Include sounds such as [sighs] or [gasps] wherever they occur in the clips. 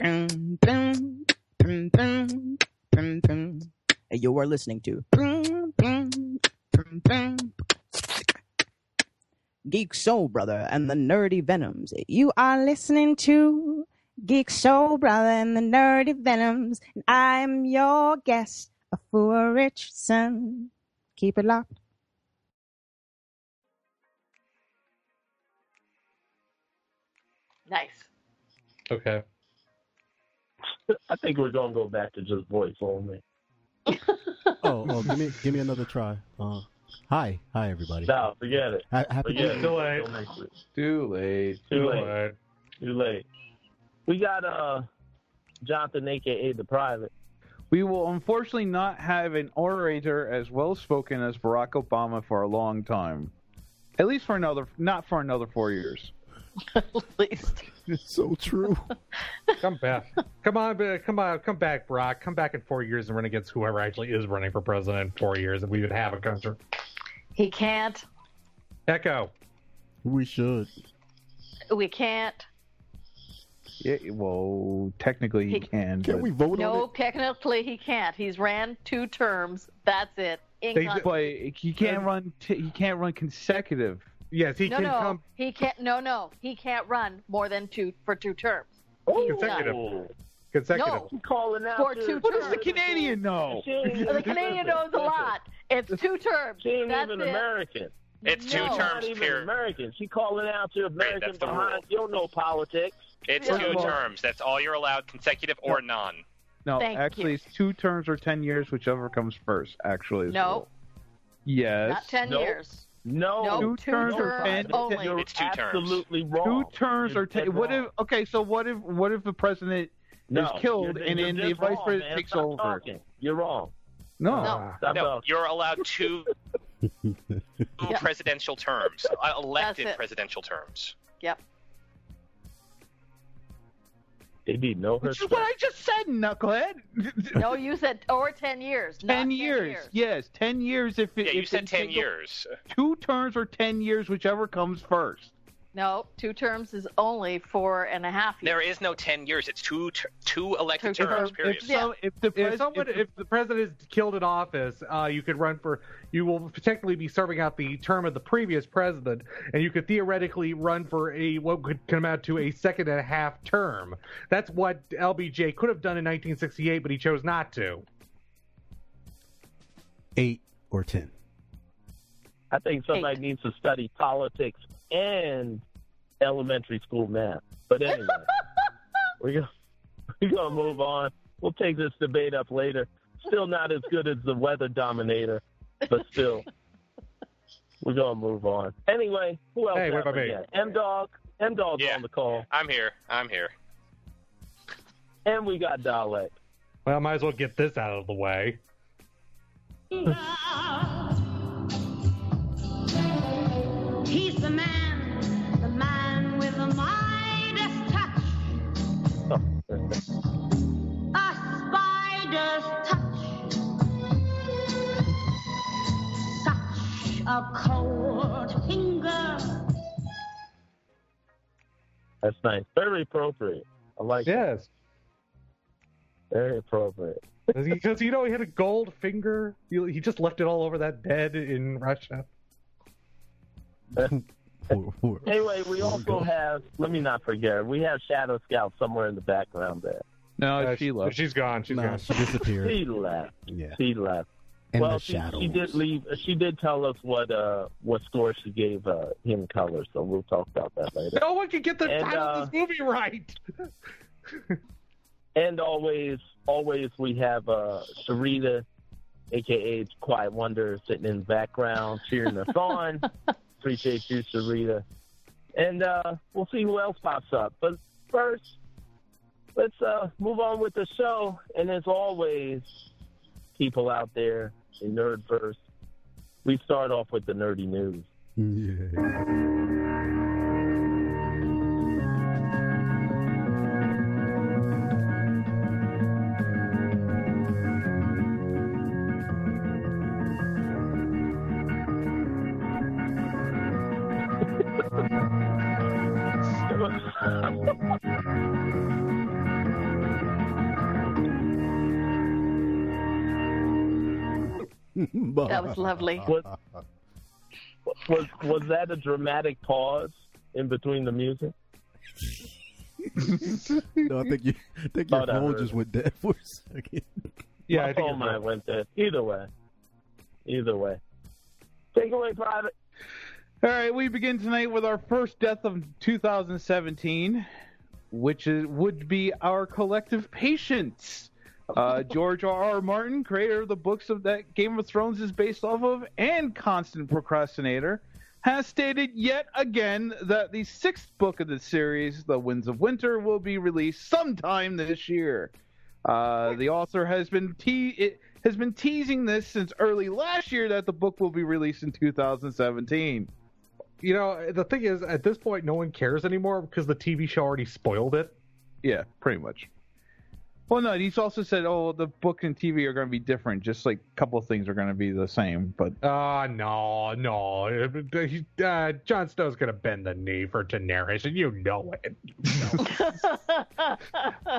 Boom, boom, boom, boom, boom, boom. And you are listening to boom, boom, boom, boom. Geek Soul Brother and the Nerdy Venoms. You are listening to Geek Soul Brother and the Nerdy Venoms. And I'm your guest, a fool Richardson. Keep it locked. Nice. Okay. [laughs] I think we're gonna go back to just voice only. [laughs] Oh, oh, give me [laughs] give me another try. Uh, hi, hi everybody. No, forget it. Ha- happy Forget it. Too late. Don't make. Too late. Too late. Too late. We got uh Jonathan, aka the Private. We will unfortunately not have an orator as well spoken as Barack Obama for a long time. At least for another, not for another four years. At least. [laughs] It's so true. Come back. Come on, come on, come back, Brock. Come back in four years and run against whoever actually is running for president in four years, and we would have a country. He can't. Echo. We should. We can't. Yeah, well, technically he He- can. Can but, we vote on No, technically he can't. He's ran two terms. That's it. They- Incon- but he can't run. T- he can't run consecutive. Yes, he no, can no, come. he can't. No, no, he can't run more than two for two terms. Consecutive. Oh, Consecutive. No. she calling out For two What does the. Canadian know? She ain't even- The Canadian knows a lot. It's two terms. She ain't That's even it. American. It's two No. She's terms, not even period. American. She calling out to American that's behind. You don't know politics. It's Yeah. two Well- terms. That's all you're allowed, consecutive or none. No, Thank actually, you. it's two terms or ten years, whichever comes first. Actually, No, rule. Yes. not ten Nope. years. No, No, Two two terms or terms ten- only. You're It's two terms. absolutely Two wrong. terms You're or ten. What wrong. if? Okay, so what if? What if the president no, is killed you're- and you're then the vice wrong, president man. takes Stop over? talking. You're wrong. No. No. Stop No, talking. you're allowed two [laughs] presidential terms, [laughs] uh, elected presidential terms. Yep. They need no Which is what I just said, knucklehead. [laughs] No, you said or ten years. not ten years. Yes, ten years. If it, Yeah, you if said ten take years. Two terms or ten years, whichever comes first. No, two terms is only four and a half years. There is no ten years. It's two ter- two elected Two terms. terms. Period. If so, if the If pres- someone, if if the president is killed in office, uh, you could run for. You will technically be serving out the term of the previous president, and you could theoretically run for a what could come out to a second and a half term. That's what LBJ could have done in 1968, but he chose not to. Eight or ten. I think somebody needs to study politics and elementary school math. But anyway, we're gonna, we're gonna move on. We'll take this debate up later. Still not as good as the weather dominator, but still, [laughs] we're gonna move on. Anyway, who else? Hey, what have about me? M Dog. M Dog's Yeah. on the call, I'm here. I'm here. and we got Dalek. Well, I might as well get this out of the way. [laughs] a spider's touch. Such a cold finger. That's nice. Very appropriate. I like it. Yes, Very appropriate. because [laughs] you know he had a gold finger. He, he just left it all over that bed in Russia. [laughs] Poor- poor- Anyway, we poor also guy. have. Let me not forget. We have Shadow Scout somewhere in the background there. no, Uh, she left. She's gone. She's Nah, gone. she disappeared. She left. yeah. She left. In well, the she, shadows. she did leave. She did tell us what uh what score she gave uh, him color. So we'll talk about that later. No one can get the And, title uh, of this movie right. [laughs] And always, always we have uh Sharita, aka Quiet Wonder, sitting in the background cheering us on. [laughs] Appreciate you, Sharita. and uh, we'll see who else pops up. But first, let's uh, move on with the show. And as always, people out there in Nerdverse, we start off with the nerdy news. [laughs] Yeah. That was [laughs] lovely. Was, was was that a dramatic pause in between the music? [laughs] no, I think you, I think your Thought I phone heard just it. went dead [laughs] for a second. Yeah, My I think phone you're might went dead. Either way, either way. Take away, private. All right, we begin tonight with our first death of 2017, which is would be our collective patience. [laughs] Uh, George R. R. Martin, creator of the books of that Game of Thrones is based off of, and constant procrastinator, has stated yet again that the sixth book of the series, The Winds of Winter, will be released sometime this year. Uh, the author has been te- it has been teasing this since early last year that the book will be released in 2017. You know, the thing is, at this point, no one cares anymore because the TV show already spoiled it. Yeah, pretty much. Well, no, he's also said, oh, the book and TV are going to be different. Just like a couple of things are going to be the same. But Uh, no, no. Uh, he- Uh, Jon Snow's going to bend the knee for Daenerys, and you know it. [laughs]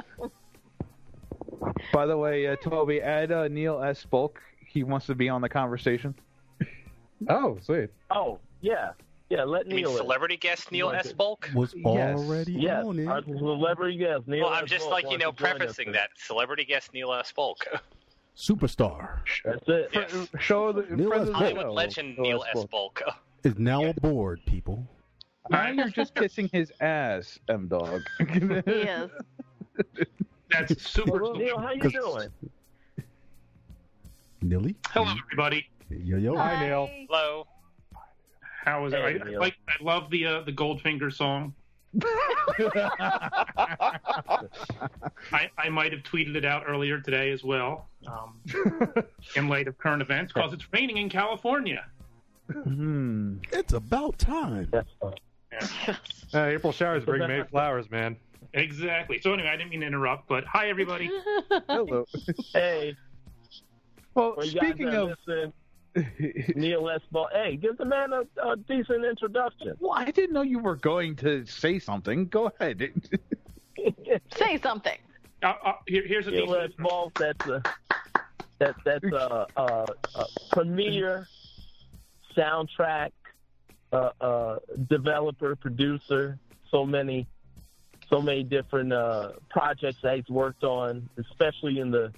by the way, uh, Toby, add uh, Neil S. Bulk. He wants to be on the conversation. Oh, sweet. Oh yeah, yeah. Let You mean Neil. in. celebrity guest Neil S. it. Bulk? Was Yes. already Yes, on it. our celebrity guest. Neil Well, I'm S. just Bulk like you know, to join us prefacing today. that celebrity guest Neil S. Bulk. Superstar That's it. Yes. Show the Neil friend S. the Hollywood legend Neil S. Bulk. Bulk. is now aboard, people. Now you're [laughs] just kissing his ass, M Dog. [laughs] he is. [laughs] That's super. Neil, how you doing? Nilly? Hello, everybody. Yo, yo. Hi, Neil. Hello. How is it? I, I like. I love the uh, the Goldfinger song. [laughs] I, I might have tweeted it out earlier today as well, um, in light of current events, because it's raining in California. Hmm. It's about time. That's fine. Uh, April showers bring May [laughs] flowers, man. Exactly. So anyway, I didn't mean to interrupt, but hi everybody. Hello. Hey, Well, well, speaking of, are listening. Neil S. Bulk. Hey, give the man a, a decent introduction. well, I didn't know you were going to say something. Go ahead. [laughs] Say something. Uh, uh, here, here's a Neil S. decent. Bulk. That's a that that's a, a, a premier soundtrack uh, uh, developer, producer. So many, so many different uh, projects that he's worked on, especially in the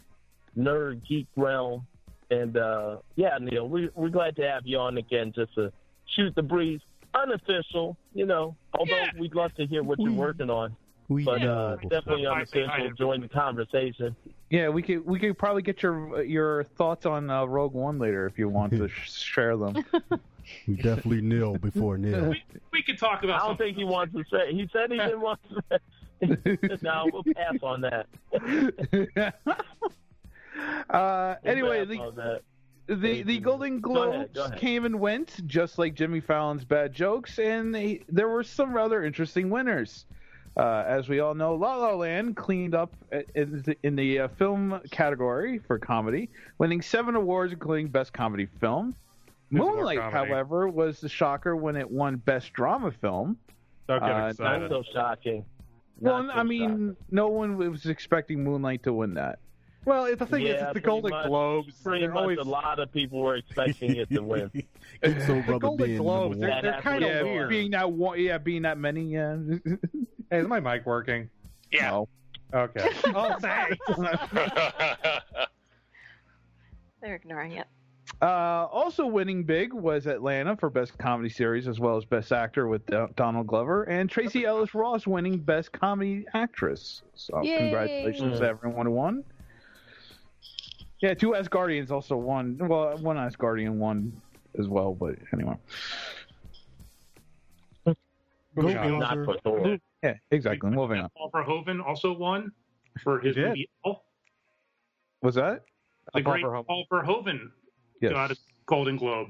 nerd geek realm. And uh, yeah, Neil, we, we're glad to have you on again, just to shoot the breeze. Unofficial, you know. Although Yeah. we'd love to hear what you're working on, We but know uh, definitely I unofficial. Join the conversation. yeah, we could we could probably get your your thoughts on uh, Rogue One later if you want to [laughs] share them. We definitely nil before [laughs] nil. We, we could talk about. I don't something. think he wants to say. He said he didn't want to say. [laughs] no, we'll pass on that. [laughs] uh, anyway, the, the the Golden Go ahead, Globes go ahead. came and went, just like Jimmy Fallon's bad jokes, and they, there were some rather interesting winners. Uh, as we all know, La La Land cleaned up in the, in the uh, film category for comedy, winning seven awards, including Best Comedy Film. There's Moonlight, comedy. however, was the shocker when it won Best Drama Film. Don't get Uh, Not so shocking. Well, so I mean, no one was expecting Moonlight to win that. Well, the thing is, Yeah, it's the Golden much- Globes. Pretty much always a lot of people were expecting it to win. [laughs] It's so rubber Golden Globes, they're, they're kind of yeah, weird. being that one, yeah, being that many, yeah. [laughs] Hey, is my mic working? Yeah. No. Okay. [laughs] oh, thanks. They're ignoring it. Uh, also winning big was Atlanta for Best Comedy Series as well as Best Actor with Do- Donald Glover, and Tracee Ellis Ross winning Best Comedy Actress. So Yay. congratulations to everyone who won. Yeah, two Asgardians also won. Well, one Asgardian won as well, but anyway. Moving Go on. Not for Thor. Yeah, exactly. Moving on. Paul Verhoeven also won for his He movie Elle. Was that? The Paul great Verhoeven. Paul Verhoeven Yes. got a Golden Globe.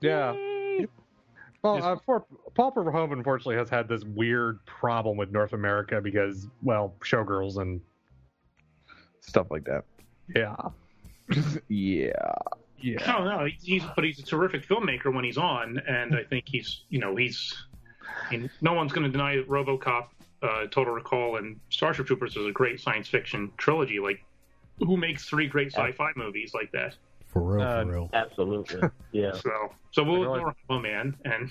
Yeah. Well, uh, for, Paul Verhoeven unfortunately has had this weird problem with North America because, well, showgirls and Stuff like that. yeah, [laughs] Yeah. yeah. No, no, he's, he's but he's a terrific filmmaker when he's on, and I think he's you know he's. I mean, no one's going to deny that RoboCop, uh, Total Recall, and Starship Troopers is a great science fiction trilogy. Like, who makes three great sci-fi movies like that? For real, Uh, for real. Absolutely. [laughs] Yeah. So, so we'll really- ignore Hollow Man, and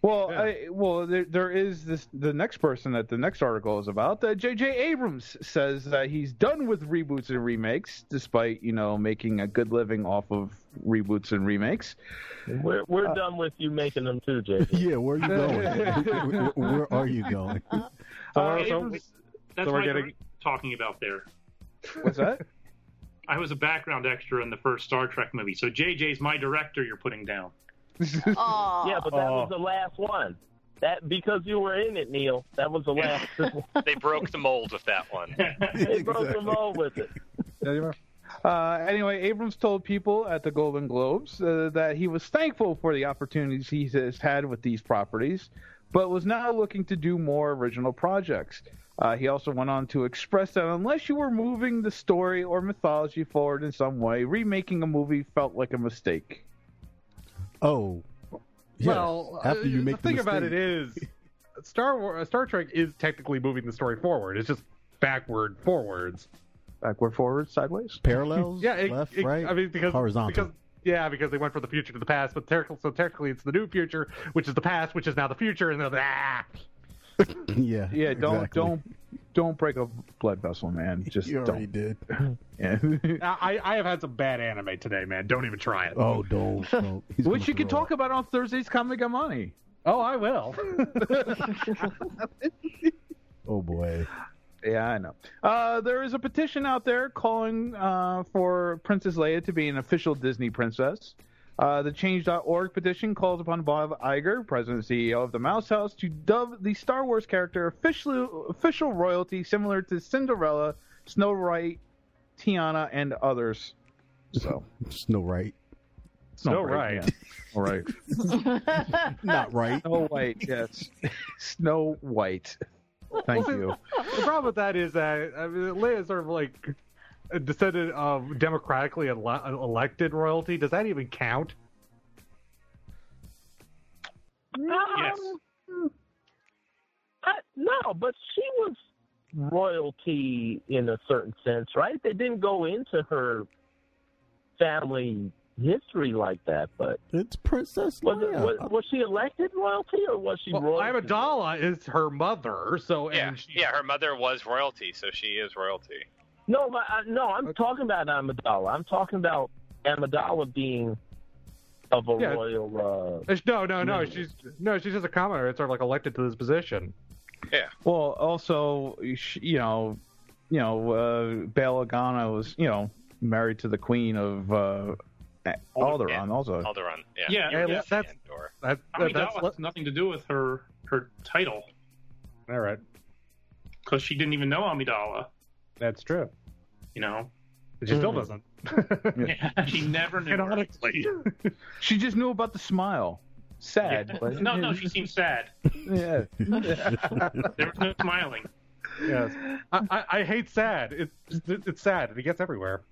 Well, Yeah. I, well, there, there is this. The next person that the next article is about. Uh, J.J. Abrams says that he's done with reboots and remakes, despite you know making a good living off of reboots and remakes. We're we're done with you making them too, JJ. [laughs] Yeah, where are you going? where, [laughs] where are you going? Uh, so- Abrams- that's So we're what getting- I'm talking about there. what's that? [laughs] I was a background extra in the first Star Trek movie, so JJ's my director. You're putting down. Aw. Yeah, but that was the last one. That because you were in it, Neil. That was the last. [laughs] They broke the mold with that one. they broke the mold with it. Uh, anyway, Abrams told people at the Golden Globes uh, that he was thankful for the opportunities he has had with these properties, but was now looking to do more original projects. Uh, he also went on to express that unless you were moving the story or mythology forward in some way, remaking a movie felt like a mistake. Oh. Yeah, well, after you uh, make the thing about it is Star War, uh, Star Trek is technically moving the story forward. It's just backward forwards. Backward, forward, sideways. parallels, [laughs] Yeah, it- left, it- right, I mean, because horizontal. Because, yeah, because they went from the future to the past, but technically, so technically it's the new future, which is the past, which is now the future, and they're ah. [laughs] yeah, Yeah, don't exactly. don't don't break a blood vessel, man. [laughs] Just You already don't. did. [laughs] Yeah. I, I have had some bad anime today, man. Don't even try it. Oh, don't. [laughs] don't. Which you can throw talk about on Thursday's Comic Money. Oh, I will. Oh boy. Yeah, I know. Uh, there is a petition out there calling uh, for Princess Leia to be an official Disney princess. Uh, the Change.org petition calls upon Bob Iger, president and CEO of the Mouse House, to dub the Star Wars character official, official royalty similar to Cinderella, Snow White, Tiana, and others. So, [laughs] Snow right. Snow White. yeah. All right. [laughs] Not right. Snow White, yes. Snow White. Thank you. the problem with that is that I mean, Leia is sort of like a descendant of democratically ele- elected royalty. Does that even count? Yes. Um, I, no, but she was royalty in a certain sense, right? They didn't go into her family history like that, but It's Princess was, it, Leia. was, was she elected royalty or was she Well, royalty? Amidala is her mother, so Yeah, and she, yeah. Her mother was royalty, so she is royalty. No, but, uh, no, I'm talking about Amidala. I'm talking about Amidala being of a Yeah. royal. Uh, It's- no, no, no. She's no, she's just a commoner. It's sort of like elected to this position. Yeah. Well, also, you know, you know, uh, Bail Organa was, you know, married to the queen of uh, Alderaan, also. Alderaan. Yeah. Yeah, Yeah, yeah. that's that, that, that's Amidala has nothing to do with her her title all right. because she didn't even know Amidala. That's true. You know, she still Mhm. doesn't. [laughs] yeah, she never knew. Canonically. She just knew about the smile. Sad, Yeah. but No, no, she seemed sad. yeah. There was no smiling. yes. I, I, I hate sad. It's it's sad and it gets everywhere.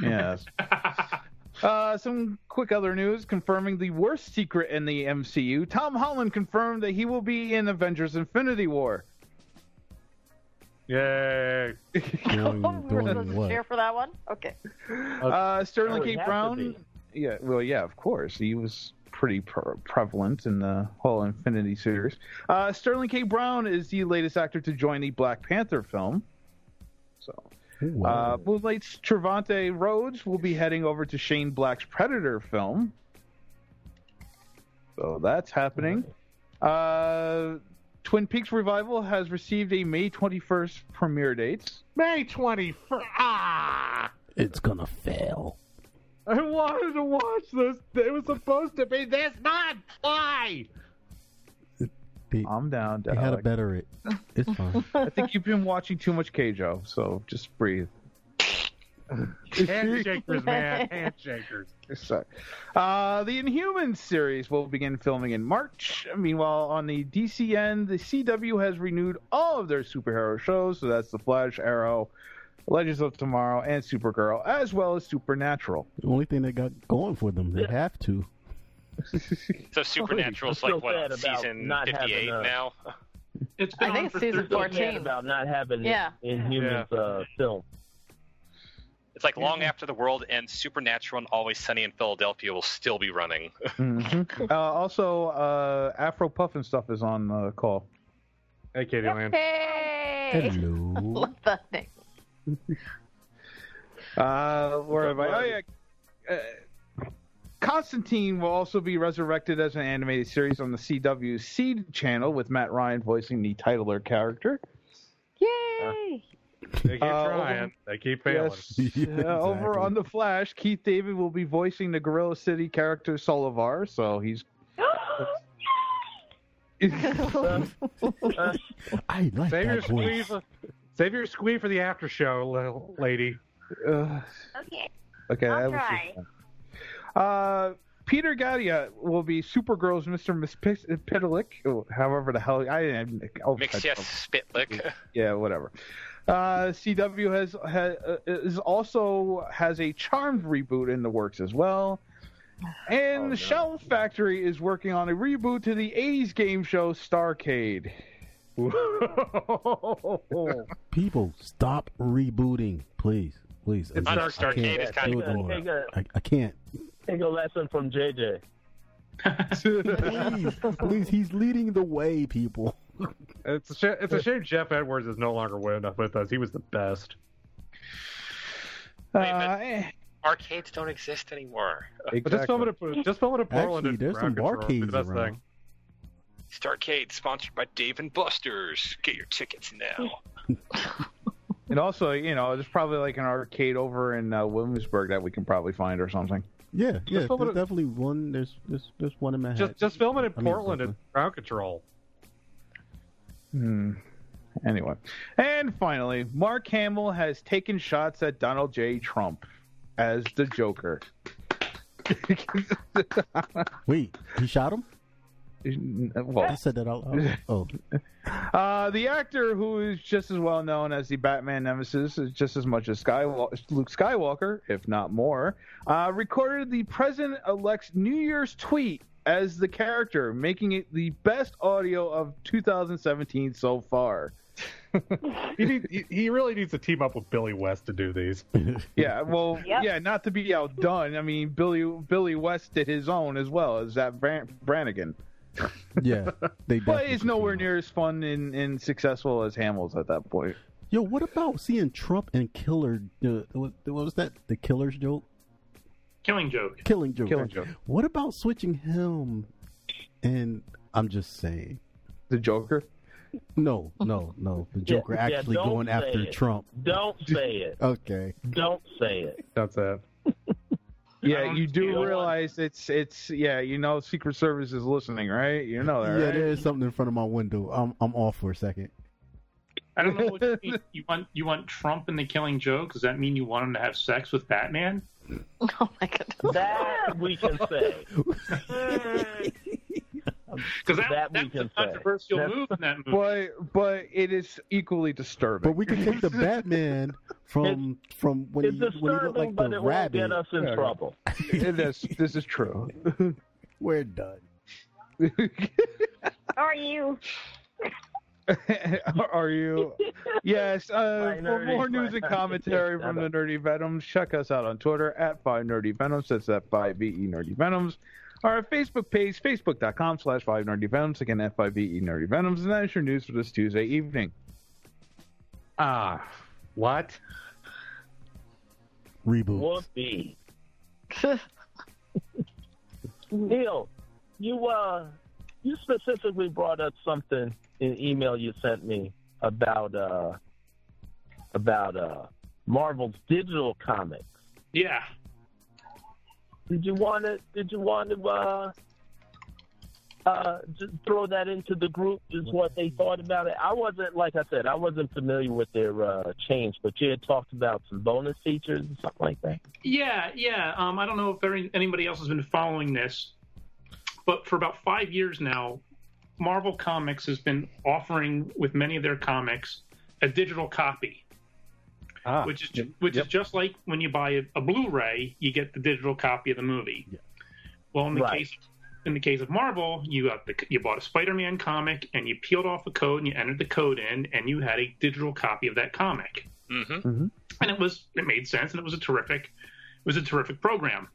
yes. [laughs] Uh, some quick other news confirming the worst secret in the MCU. Tom Holland confirmed that he will be in Avengers Infinity War. Yay. Doing, We're supposed to what? cheer for that one? Okay. Uh, Sterling Oh, K. Brown. Yeah, well, yeah, of course. He was pretty pre- prevalent in the whole Infinity series. Uh, Sterling K. Brown is the latest actor to join the Black Panther film. So, Ooh, uh, wow. Moonlight's Trevante Rhodes will be heading over to Shane Black's Predator film. So that's happening. Uh, Twin Peaks Revival has received a May 21st premiere date. May 21st. Ah! it's gonna fail. I wanted to watch this. It was supposed to be this month. Why? Calm down, He had a better it. It's fine. [laughs] I think you've been watching too much Keijo, so just breathe. Handshakers, [laughs] man, handshakers. Sorry. Uh, the Inhumans series will begin filming in March. Meanwhile, on the DCN, the CW has renewed all of their superhero shows. So that's The Flash, Arrow, Legends of Tomorrow, and Supergirl, as well as Supernatural. The only thing they got going for them, they have to. [laughs] So Supernatural's I'm like what season not having, 58 uh, now? It's I think it's season 14. about not having Yeah. Inhumans uh, film. It's like long after the world ends, Supernatural and Always Sunny in Philadelphia will still be running. [laughs] uh, also, uh, Afro Puffin stuff is on uh, call. Hey, Katie Land. Hey! Hello. [laughs] Love that name. [laughs] Uh, where am I? Oh yeah. Uh, Constantine will also be resurrected as an animated series on the CW Seed channel with Matt Ryan voicing the titular character. Yay! They keep Uh, trying. They keep failing. [laughs] Yes. Uh, over on the Flash, Keith David will be voicing the Gorilla City character Solovar, so he's. [gasps] [laughs] I like Save your that squee voice. for, save your squee for the after show, little lady. Uh, Okay. okay, I'll try. Uh, Peter Gadiot will be Supergirl's Mr. Mispitalik, or however the hell I am. Oh, Mix yes, Spitlick. yeah, whatever. Uh, CW has, has uh, is also has a Charmed reboot in the works as well, and the Shout Factory is working on a reboot to the '80s game show Starcade. [laughs] People, stop rebooting, please, please. It's I, I I Starcade can't is kind of it Take a, I, I can't. take a lesson from JJ. [laughs] Please, please, he's leading the way, people. It's a, sh- it's a shame Geoff Edwards is no longer with with us. He was the best. Uh, Wait, eh, Arcades don't exist anymore. But just film it, in- just film it in Portland. Actually, and there's some Ground Control. It'd the best around. thing. Starcade, sponsored by Dave and Buster's. Get your tickets now. [laughs] and also, you know, there's probably like an arcade over in uh, Williamsburg that we can probably find or something. Yeah, yeah. There's it- definitely one. There's there's there's one in Manhattan. Just just film it in I mean, Portland and Brooklyn. Ground Control. Hmm. Anyway, and finally, Mark Hamill has taken shots at Donald J. Trump as the Joker. [laughs] Wait, he shot him? I said that out loud. Oh, [laughs] uh, the actor who is just as well known as the Batman nemesis, is just as much as Skywa- Luke Skywalker, if not more, uh, recorded the president-elect's New Year's tweet as the character, making it the best audio of 2017 so far. [laughs] He, need, he, he really needs to team up with Billy West to do these. [laughs] Yeah, well, [laughs] Yep. yeah, not to be outdone. I mean, Billy Billy West did his own as well as that Bran- Brannigan, yeah. They but definitely it's nowhere near as fun and, and successful as Hamill's at that point. Yo, what about seeing Trump and Killer? Uh, what, what was that? The Killer's joke? Killing joke. Killing joke. Killing joke. What about switching him? And I'm just saying. The Joker. No, no, no. The [laughs] Joker Yeah, yeah, actually don't going after it. Trump. Don't say it. [laughs] Okay. Don't say it. That's it. [laughs] Yeah, don't you do feel- realize it's it's yeah, you know, Secret Service is listening, right? You know that, Yeah, there is something in front of my window. I'm I'm off for a second. I don't know what you mean. You want you want Trump in the Killing Joke? Does that mean you want him to have sex with Batman? [laughs] Oh my goodness. That we can [laughs] say. [laughs] Because that, That that's a controversial That's- move in that movie. But but it is equally disturbing. But we can take the Batman from from when It's he when he looked disturbing, like but the it won't rabbit. get us in Yeah. trouble. it is, this is true. We're done. Are you? [laughs] Are you? [laughs] Yes. Uh, for nerdy more news and friend. commentary [laughs] from the Nerdy Venoms, check us out on Twitter at Five Nerdy Venoms. That's at Five VE Nerdy Venoms. Our Facebook page, facebook.com slash Five Nerdy Venoms. Again, at Five VE Nerdy Venoms. And that is your news for this Tuesday evening. Ah, what? Reboot. Whoopee. Neil, you uh, you specifically brought up something in an email you sent me about uh, about uh, Marvel's digital comics. yeah. Did you want to? Did you want to? Uh, uh, just throw that into the group is what they thought about it. I wasn't, like I said, I wasn't familiar with their uh, change, but you had talked about some bonus features and something like that. Yeah, yeah. Um, I don't know if any, anybody else has been following this, but for about five years now, Marvel Comics has been offering with many of their comics a digital copy, Ah, which is ju- which is just like when you buy a, a Blu-ray, you get the digital copy of the movie. Well, in the Right. case in the case of Marvel, you got the, you bought a Spider-Man comic and you peeled off a code and you entered the code in, and you had a digital copy of that comic Mm-hmm. and it was it made sense and it was a terrific it was a terrific program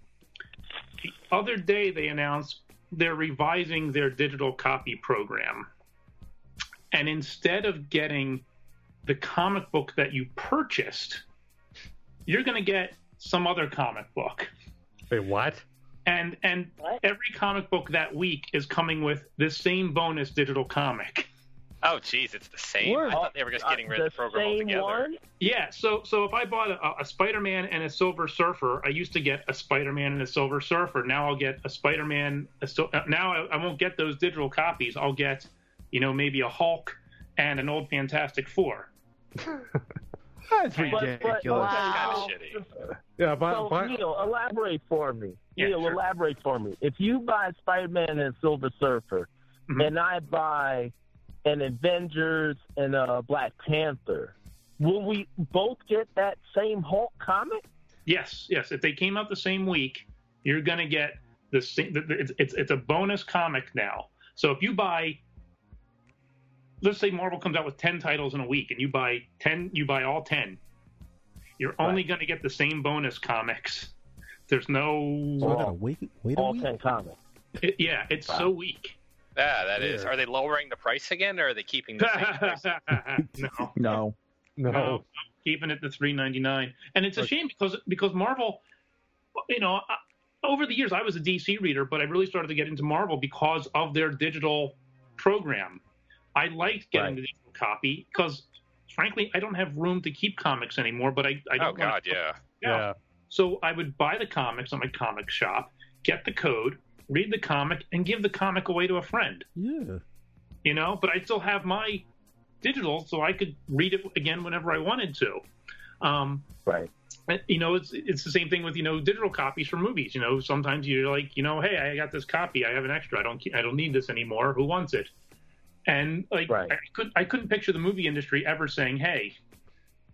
the other day they announced they're revising their digital copy program. And instead of getting the comic book that you purchased you're going to get some other comic book. Wait, what? and and every comic book that week is coming with this same bonus digital comic Oh, geez, it's the same. I thought they were just getting rid of the program altogether. Yeah, so so if I bought a, a Spider-Man and a Silver Surfer, I used to get a Spider-Man and a Silver Surfer. Now I'll get a Spider-Man. A, uh, now I, I won't get those digital copies. I'll get, you know, maybe a Hulk and an old Fantastic Four. [laughs] That's ridiculous. Wow. Yeah, but, so, but Neil, elaborate for me. Yeah, Neil, sure. elaborate for me. If you buy Spider-Man and Silver Surfer, Mm-hmm. and I buy an Avengers and a Black Panther, will we both get that same Hulk comic? Yes, yes. If they came out the same week, you're gonna get the same. the- the- It's it's it's a bonus comic now. So if you buy, let's say Marvel comes out with ten titles in a week, and you buy ten, you buy all ten. You're only gonna get the same bonus comics. There's no. So I gotta wait, wait a All week. ten comics. It- yeah, it's so weak. Yeah, that is. Are they lowering the price again, or are they keeping the same [laughs] price? no, [laughs] No. no. no, keeping it to three ninety nine, and it's a shame because because Marvel, you know, I- over the years I was a DC reader, but I really started to get into Marvel because of their digital program. I liked getting Right. the digital copy because, frankly, I don't have room to keep comics anymore. But I, I don't Oh want God, yeah. yeah. So I would buy the comics at my comic shop, get the code, read the comic, and give the comic away to a friend. Yeah. You know, but I still have my digital, so I could read it again whenever I wanted to. Um, right. You know, it's it's the same thing with you know digital copies for movies. You know, sometimes you're like, you know, hey, I got this copy, I have an extra, I don't I don't need this anymore. Who wants it? And like, I could I couldn't picture the movie industry ever saying, hey,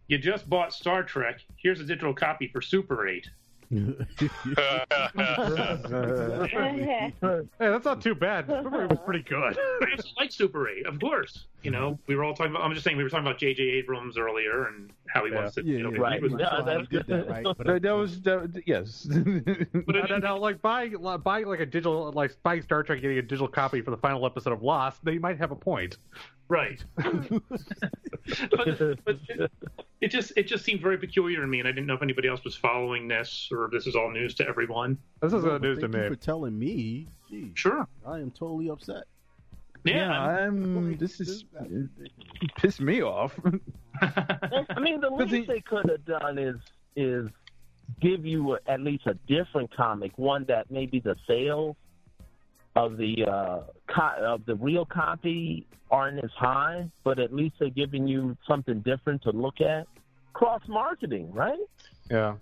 you just bought Star Trek, here's a digital copy for Super Eight. Hey, that's not too bad. Super Eight was pretty good. [laughs] I actually like Super 8, of course. You know, we were all talking about, I'm just saying, we were talking about J.J. Abrams earlier and how he wants to. Yeah, you know, yeah, right. yeah. Yeah, that's good, right? But, That, [laughs] that was that, yes. But no, no, no, like buying buying like a digital like buying Star Trek, getting a digital copy for the final episode of Lost, they might have a point. Right. [laughs] but but it, it just it just seemed very peculiar to me, and I didn't know if anybody else was following this or if this is all news to everyone. This is No, uh, news to me. for telling me. Gee, Sure. I am totally upset. Yeah, I'm. This is [laughs] pissed me off. [laughs] I mean, the least they could have done is is give you a, at least a different comic, one that maybe the sales of the uh, co- of the real copy aren't as high, but at least they're giving you something different to look at. Cross marketing, right? Yeah.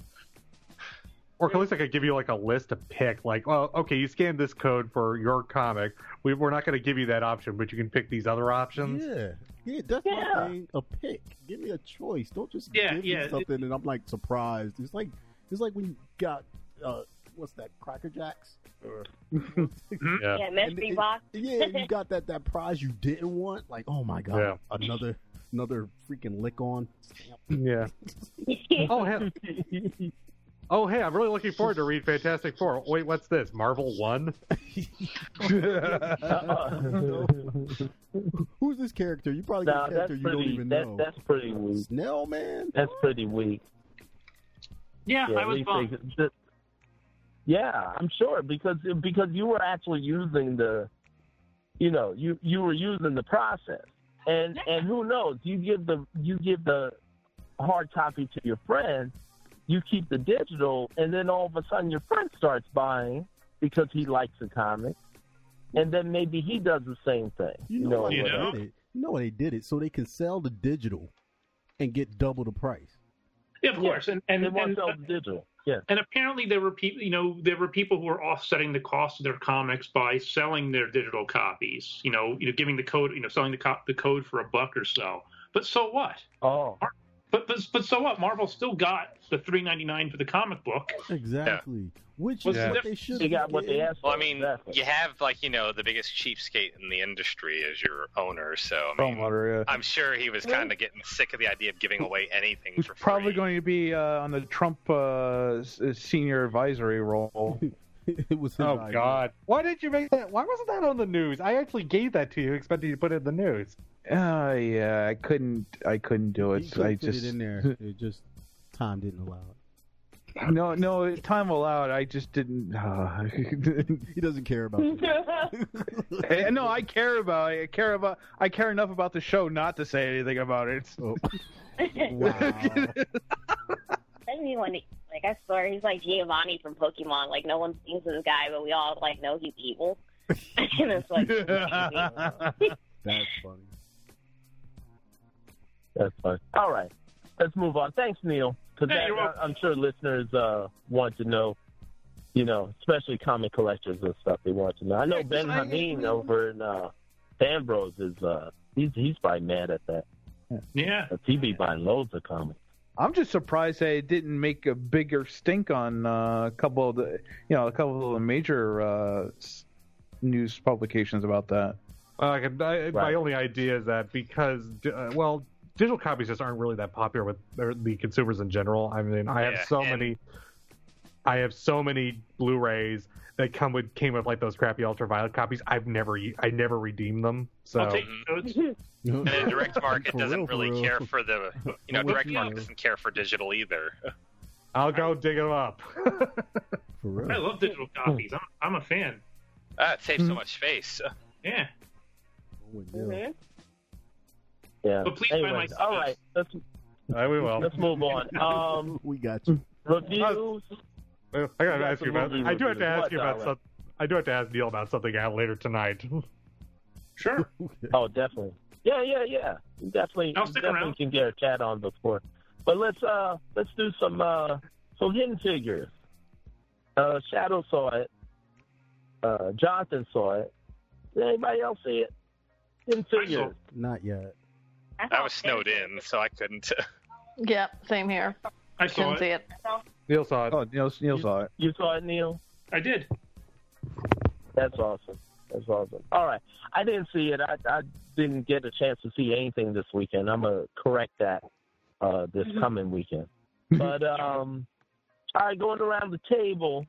Or at least I could give you like a list to pick. Like, well, okay, you scanned this code for your comic. We, we're not going to give you that option, but you can pick these other options. Yeah, yeah, that's my thing. A pick. Give me a choice. Don't just Yeah, give yeah, me it- something and I'm like surprised. It's like it's like when you got uh, what's that? Cracker Jacks. Or, mm-hmm. Yeah. Yeah, mystery box. yeah, you got that that prize you didn't want. Like, oh my god, Yeah. another another freaking lick on. Yeah. [laughs] oh, hey. Oh, hey, I'm really looking forward to read Fantastic Four. Wait, what's this? Marvel 1? [laughs] Who's this character? You probably got No, a that's character you pretty. don't even that, know. That's pretty weak. Snell man. That's pretty weak. Yeah, I at was least bummed. they- the- yeah, I'm sure because because you were actually using the, you know, you you were using the process, and and who knows? You give the you give the hard copy to your friend, you keep the digital, and then all of a sudden your friend starts buying because he likes the comic. and then maybe he does the same thing. You know, why You they know? did it? You know why they did it? So they can sell the digital and get double the price. Yeah, of course. And and they want and, sell uh, the digital. Yeah. and apparently there were people, you know, there were people who were offsetting the cost of their comics by selling their digital copies. You know, you know, giving the code, you know, selling the co- the code for a buck or so. But so what? Oh. But but but so what? Marvel still got the three ninety nine for the comic book. Exactly. Which is the what they should They got what they asked for. Well, I mean, exactly. you have like you know the biggest cheapskate in the industry as your owner, so I mean, Perlmutter, yeah. I'm sure he was kind of getting sick of the idea of giving away anything Who's for free. probably going to be uh, on the Trump uh, uh, senior advisory role. [laughs] it was his Oh idea. God! Why did you make that? Why wasn't that on the news? I actually gave that to you, expecting you to put it in the news. Uh, yeah, I couldn't. I couldn't do it. couldn't I fit just it in there. [laughs] It just time didn't allow it. no, no time allowed. I just didn't. Uh, [laughs] He doesn't care about it. Eh, no, I care about. I care about. I care enough about the show not to say anything about it. Oh. [laughs] wow. I mean, when he, like I swear he's like Giovanni from Pokemon. Like no one sees this guy, but we all like know he's evil. and it's like That's funny. That's fine. All right, let's move on. Thanks, Neil. Because Hey. I'm sure listeners uh, want to know, you know, especially comic collectors and stuff. They want to know. I know Ben Hameen over in uh, Fan Bros is uh, he's he's probably mad at that. Yeah. 'Cause He be buying loads of comics. I'm just surprised that it didn't make a bigger stink on uh, a couple of the, you know, a couple of the major uh, news publications about that. Uh, I could, I, My only idea is that because, uh, well, digital copies just aren't really that popular with the the consumers in general. I mean, I have Yeah, so and- many, I have so many Blu-rays that come with came with like those crappy ultraviolet copies. I've never, I never redeemed them. So I'll take notes. [laughs] And then direct market doesn't real, for really real. care for the, you know, direct market doesn't care for digital either. I'll go dig them up. [laughs] For real. I love digital copies. I'm I'm a fan. Ah, it saves so much space. Yeah. With Neil. Mhm. Yeah. But please buy my Anyways, all right, let's I we will. let's move on. [laughs] Um, We got you. reviews. I gotta ask you about. I do have to ask What, you about Tyler? some. I do have to ask Neil about something out later tonight. [laughs] Sure. Oh, definitely. Yeah, yeah, yeah. You definitely, I'll you stick definitely around. can get a chat on before. But let's uh let's do some uh some hidden figures. Uh Shadow saw it. Uh Jonathan saw it. Did anybody else see it? Hidden I saw figures. Not yet. I was snowed in, so I couldn't. [laughs] Yep, same here. I saw Couldn't it. see it. Neil saw it. Oh, Neil, Neil saw it. You saw it, Neil? I did. That's awesome. That's awesome. All right. I didn't see it. I, I didn't get a chance to see anything this weekend. I'm gonna correct that uh, this coming weekend. But um, all right, going around the table.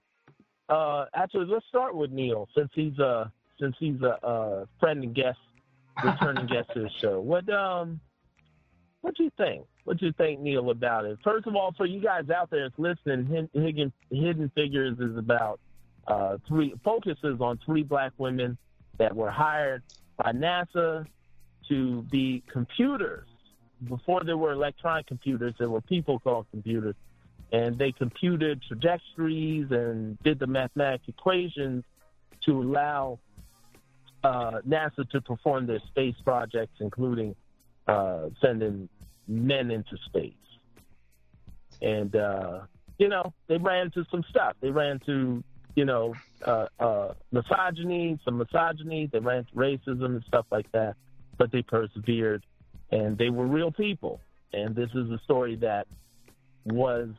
Uh, actually, let's start with Neil since he's a since he's a, uh friend and guest, returning guest to the show. What um, what do you think? What do you think, Neil, about it? First of all, for you guys out there that's listening, Hidden, Hidden, Hidden Figures is about uh, three focuses on three black women that were hired by NASA to be computers. Before there were electronic computers, there were people called computers, and they computed trajectories and did the mathematical equations to allow uh, NASA to perform their space projects, including uh, sending men into space. And uh, you know, they ran into some stuff. They ran into you know, uh, uh, misogyny, some misogyny. They ran into racism and stuff like that, but they persevered, and they were real people. And this is a story that was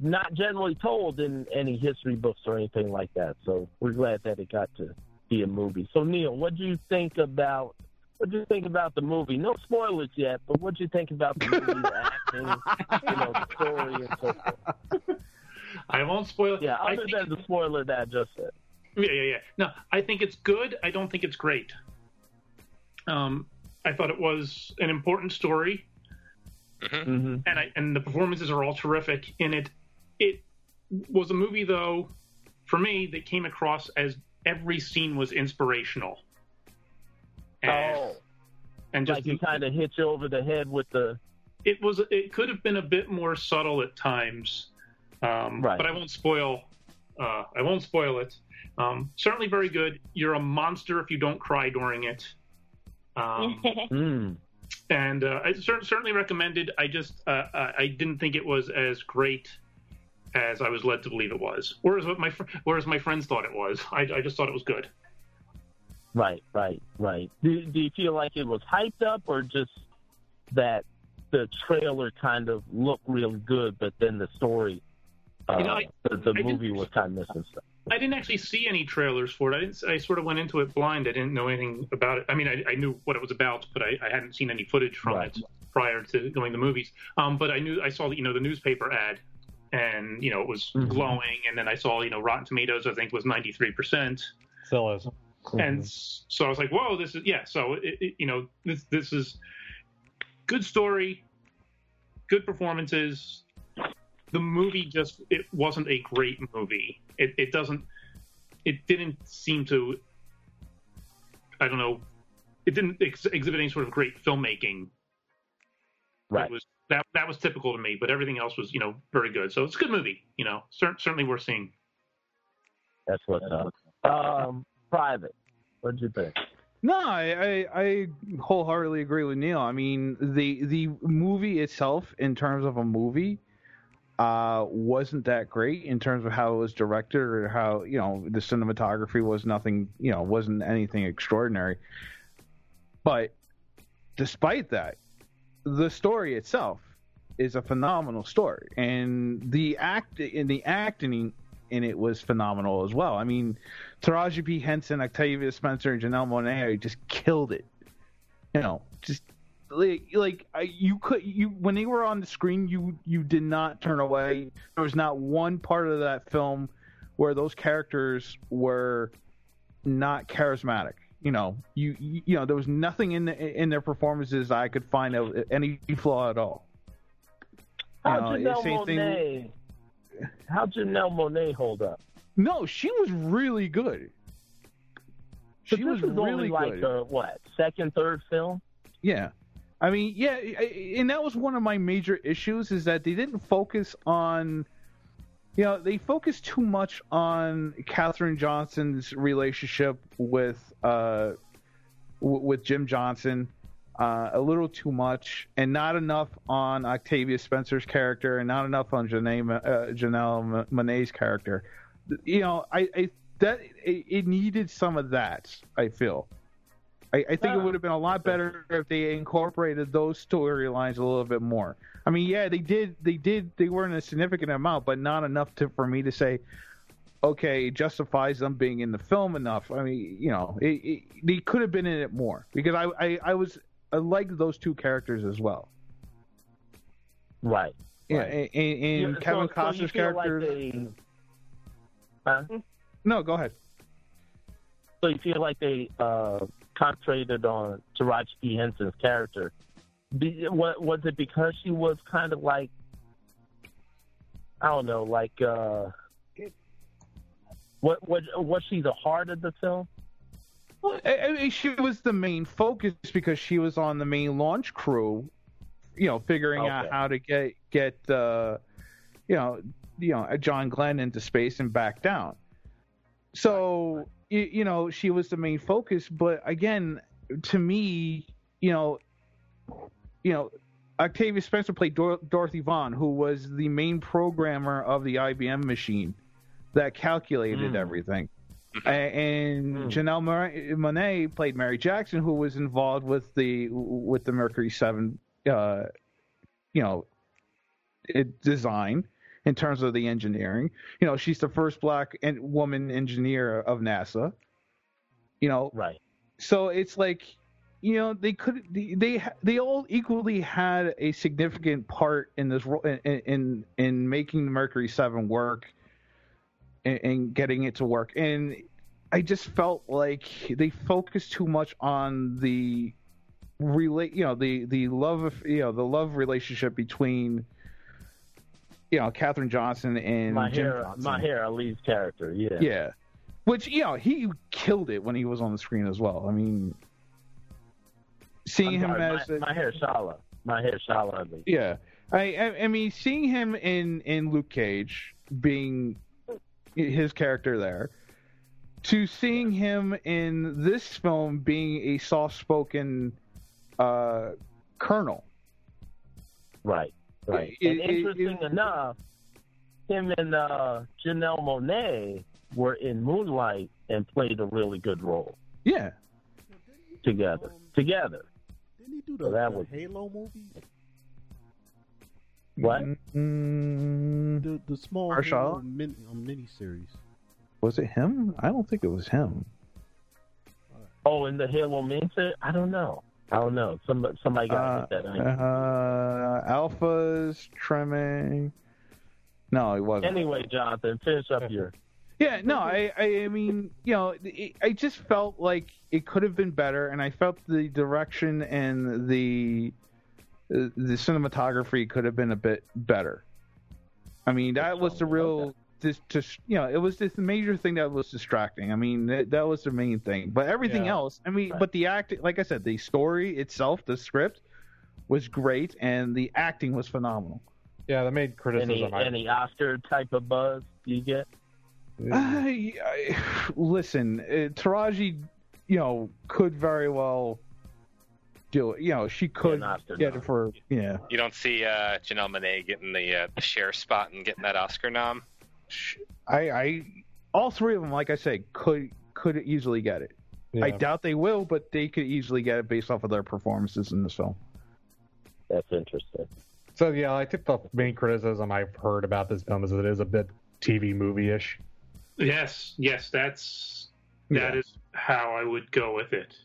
not generally told in any history books or anything like that. So we're glad that it got to be a movie. So Neil, what do you think about? What do you think about the movie? No spoilers yet, but what do you think about the movie, the acting, you know, the story, and so forth? I won't spoil. It. Yeah, I other think- than the spoiler that I just said. Yeah, yeah, yeah. No, I think it's good. I don't think it's great. Um, I thought it was an important story, Mm-hmm. and I and the performances are all terrific in it. It was a movie, though, for me that came across as every scene was inspirational. And, Oh, and just like he kind of hit you over the head with the. it was it could have been a bit more subtle at times, um, Right. but I won't spoil Uh, I won't spoil it. Um, certainly very good. You're a monster if you don't cry during it. Um, [laughs] Mm. and uh, I cer- certainly recommended. I just uh, I I didn't think it was as great as I was led to believe it was, whereas what my fr- whereas my friends thought it was. I, I just thought it was good. Right, right, right. Do, do you feel like it was hyped up, or just that the trailer kind of looked really good, but then the story, uh, You know, I- the, the movie was kind of missing stuff? I didn't actually see any trailers for it. I didn't. I sort of went into it blind. I didn't know anything about it. I mean, I, I knew what it was about, but I, I hadn't seen any footage from Right. it prior to going to the movies. Um, but I knew I saw you know the newspaper ad, and you know it was Mhm. glowing. And then I saw you know Rotten Tomatoes I think was ninety three percent. Still is. and so I was like, "Whoa, this is yeah." So it, it, you know, this this is good story, good performances. The movie just it wasn't a great movie. It it doesn't it didn't seem to I don't know. It didn't ex- exhibit any sort of great filmmaking. Right. It was that that was typical to me, but everything else was you know very good. So it's a good movie. You know, cer- certainly worth seeing. That's what's up. Um, private. What'd you think? No, I, I I wholeheartedly agree with Neil. I mean, the the movie itself, in terms of a movie, uh, wasn't that great in terms of how it was directed or how you know the cinematography was nothing, you know, wasn't anything extraordinary. But despite that, the story itself is a phenomenal story, and the act in the acting in it was phenomenal as well. I mean, Taraji P Henson, Octavia Spencer, and Janelle Monae just killed it. You know, just like, like you could you when they were on the screen, you you did not turn away. There was not one part of that film where those characters were not charismatic. You know, you you, you know there was nothing in the, in their performances I could find of any flaw at all. How'd know, Janelle thing- Monae? How'd Janelle Monae hold up? No, she was really good. But She this was really like good. a what second, third film? Yeah. I mean, yeah, and that was one of my major issues is that they didn't focus on, you know, they focused too much on Katherine Johnson's relationship with, uh, w- with Jim Johnson, uh, a little too much, and not enough on Octavia Spencer's character, and not enough on Janelle, uh, Janelle Monae's character. You know, I, I that it, it needed some of that. I feel. I, I think it would have been a lot better if they incorporated those storylines a little bit more. I mean, yeah, they did. They did. They were in a significant amount, but not enough to for me to say, okay, it justifies them being in the film enough. I mean, you know, it, it, they could have been in it more because I, I, I was I liked those two characters as well. Right. Yeah, right. and, and, and Yeah, Kevin so you Costner's feel like character. they- Huh? No, go ahead. So you feel like they uh, concentrated on Taraji P Henson's character? Be, what, was it because she was kind of like, I don't know, like, uh, what, what, was she the heart of the film? Well, I, I mean, she was the main focus because she was on the main launch crew, you know, figuring out how to get get uh, you know, you know, John Glenn into space and back down. So you, you know, she was the main focus, but again, to me, you know, you know, Octavia Spencer played Dor- Dorothy Vaughan, who was the main programmer of the IBM machine that calculated Mm. everything. [laughs] And Janelle Monae played Mary Jackson, who was involved with the with the Mercury Seven, uh, you know, it, design in terms of the engineering. You know, she's the first black and woman engineer of NASA. You know, right? So it's like, you know, they could they they, they all equally had a significant part in this in in, in making the Mercury Seven work and, and getting it to work. And I just felt like they focused too much on the relate, you know, the the love of you know the love relationship between you know Katherine Johnson and my Jim hair, Johnson. my hair, Ali's character. Yeah. Yeah. Which, you know, he killed it when he was on the screen as well. I mean, seeing I'm him sorry, as my, a- my hair, Shala. My hair, Shala. Ali. yeah, I, I I mean, seeing him in in Luke Cage being his character there to seeing him in this film being a soft-spoken uh, colonel. Right, right. It- and it- interesting it- enough, him and uh, Janelle Monae were in Moonlight and played a really good role Yeah. together. Together. Didn't he do So the, that the was- Halo movies? What? Mm, The the small Marshall? Halo mini series. was it him? I don't think it was him. Oh, in the Halo Minter? I don't know. I don't know. Somebody, somebody got Uh, to get that. uh, alphas trimming. No, it wasn't. Anyway, Jonathan, finish up your. Yeah, no, I, I, I mean, you know, it, I just felt like it could have been better, and I felt the direction and the the cinematography could have been a bit better. I mean, that was the real, this, just you know, it was this major thing that was distracting. I mean, that, that was the main thing, but everything Yeah. else, I mean, but the acting, like I said, the story itself, the script was great, and the acting was phenomenal. Yeah, the main Any, criticism. I, any Oscar type of buzz you get? I, I, [sighs] listen, uh, Taraji, you know, could very well do it. You know, she could Oscar get nom. it for yeah. You don't see uh, Janelle Monae getting the, uh, the share spot and getting that Oscar nom. I, I, all three of them, like I said, could could easily get it. I doubt they will, but they could easily get it based off of their performances in this film. That's interesting. So yeah, I think the main criticism I've heard about this film is that it is a bit TV movie-ish. Yes, yes, that's that Yeah. is how I would go with it.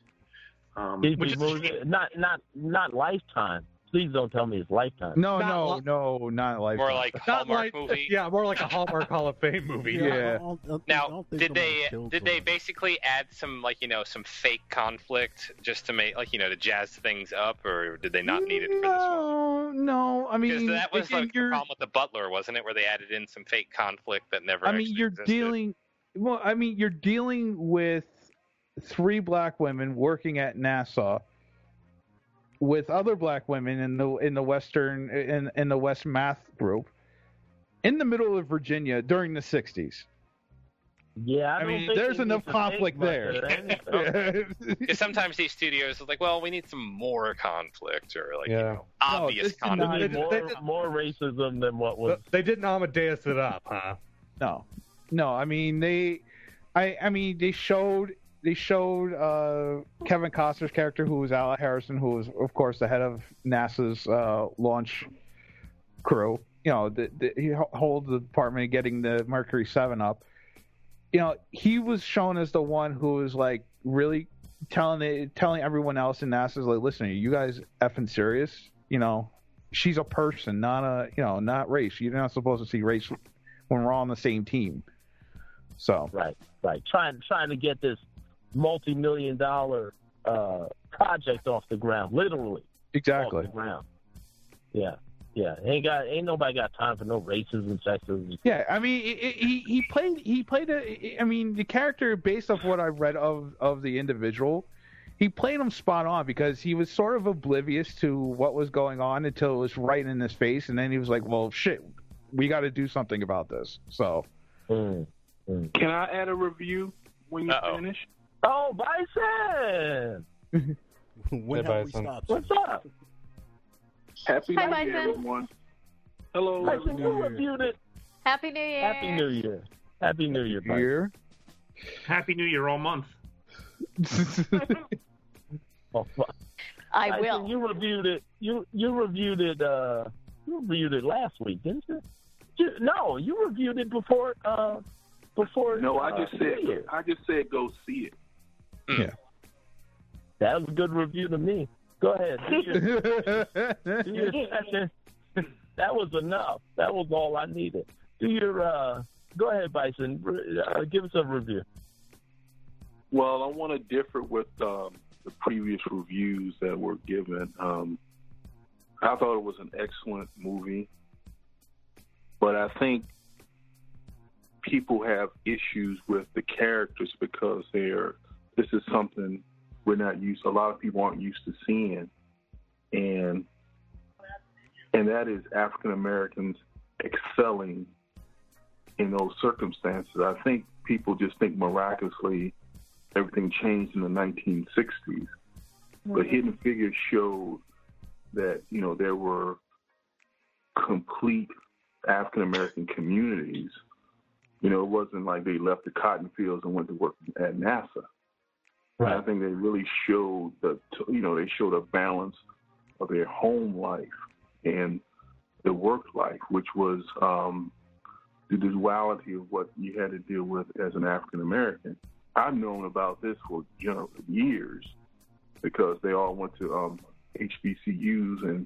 Um, TV which is a not not not Lifetime. Please don't tell me it's Lifetime. No, Not no, li- no, not lifetime. More like Not Hallmark like movie. [laughs] yeah, more like a Hallmark Hall of Fame movie. Yeah. I don't- I don't think- I Now, did they killed did they basically add some like you know some fake conflict just to make like you know to jazz things up, or did they not need it for this one? No, no. I mean, that was again, like the problem with the Butler, wasn't it? Where they added in some fake conflict that never. I mean, you're existed. dealing. Well, I mean, you're dealing with three black women working at NASA with other black women in the in the western in in the West Math group in the middle of Virginia during the '60s. Yeah, I, I don't mean, think there's enough conflict think there. of anything. Because [laughs] sometimes these studios are like, well, we need some more conflict or like you know obvious this did We not- conflict. They- more, they- more racism than what was. They didn't Amadeus it up, huh? No, no. I mean, they. I I mean, they showed they showed uh, Kevin Costner's character, who was Al Harrison, who was of course the head of NASA's uh, launch crew. You know, the, the, he holds the department of getting the Mercury Seven up. You know, he was shown as the one who was like really telling it, telling everyone else in NASA's like, listen, are you guys effing serious? You know, she's a person, not a you know, not race. You're not supposed to see race when we're all on the same team. So Right, right. Trying trying to get this multi-million dollar uh, project off the ground, literally exactly. off the ground. Yeah, yeah. Ain't got ain't nobody got time for no racism, sexism. Yeah, I mean, it, it, he he played he played a. I mean, the character based off what I read of of the individual, he played him spot on because he was sort of oblivious to what was going on until it was right in his face, and then he was like, "Well, shit, we got to do something about this." So Mm. Can I add a review when you Uh-oh. finish? Oh, Bison! [laughs] when Hey, have we stopped? What's up? Happy Hi, New Year, everyone. Hello. Bison, New you Year. reviewed it. Happy New Year. Happy New Year. Happy New Year, Bison. here, Happy New Year all month. [laughs] Oh, fuck. I Bison, will. You reviewed it. You you reviewed it. Uh, you reviewed it last week, didn't you? you no, you reviewed it before. Uh, before. No, I uh, just said I just said go see it. That was a good review to me. Go ahead. Do your, [laughs] do your that was enough. That was all I needed. Do your. Uh, go ahead, Bison. Uh, give us a review. Well, I want to differ with um, the previous reviews that were given. Um, I thought it was an excellent movie, but I think people have issues with the characters because they're. This is something we're not used. A lot of people aren't used to seeing, and and that is African Americans excelling in those circumstances. I think people just think miraculously everything changed in the 1960s. But Hidden Figures showed that you know there were complete African American communities. You know, it wasn't like they left the cotton fields and went to work at NASA. Right. I think they really showed the, you know, they showed a balance of their home life and the work life, which was um, the duality of what you had to deal with as an African American. I've known about this for you know, years because they all went to um, HBCUs and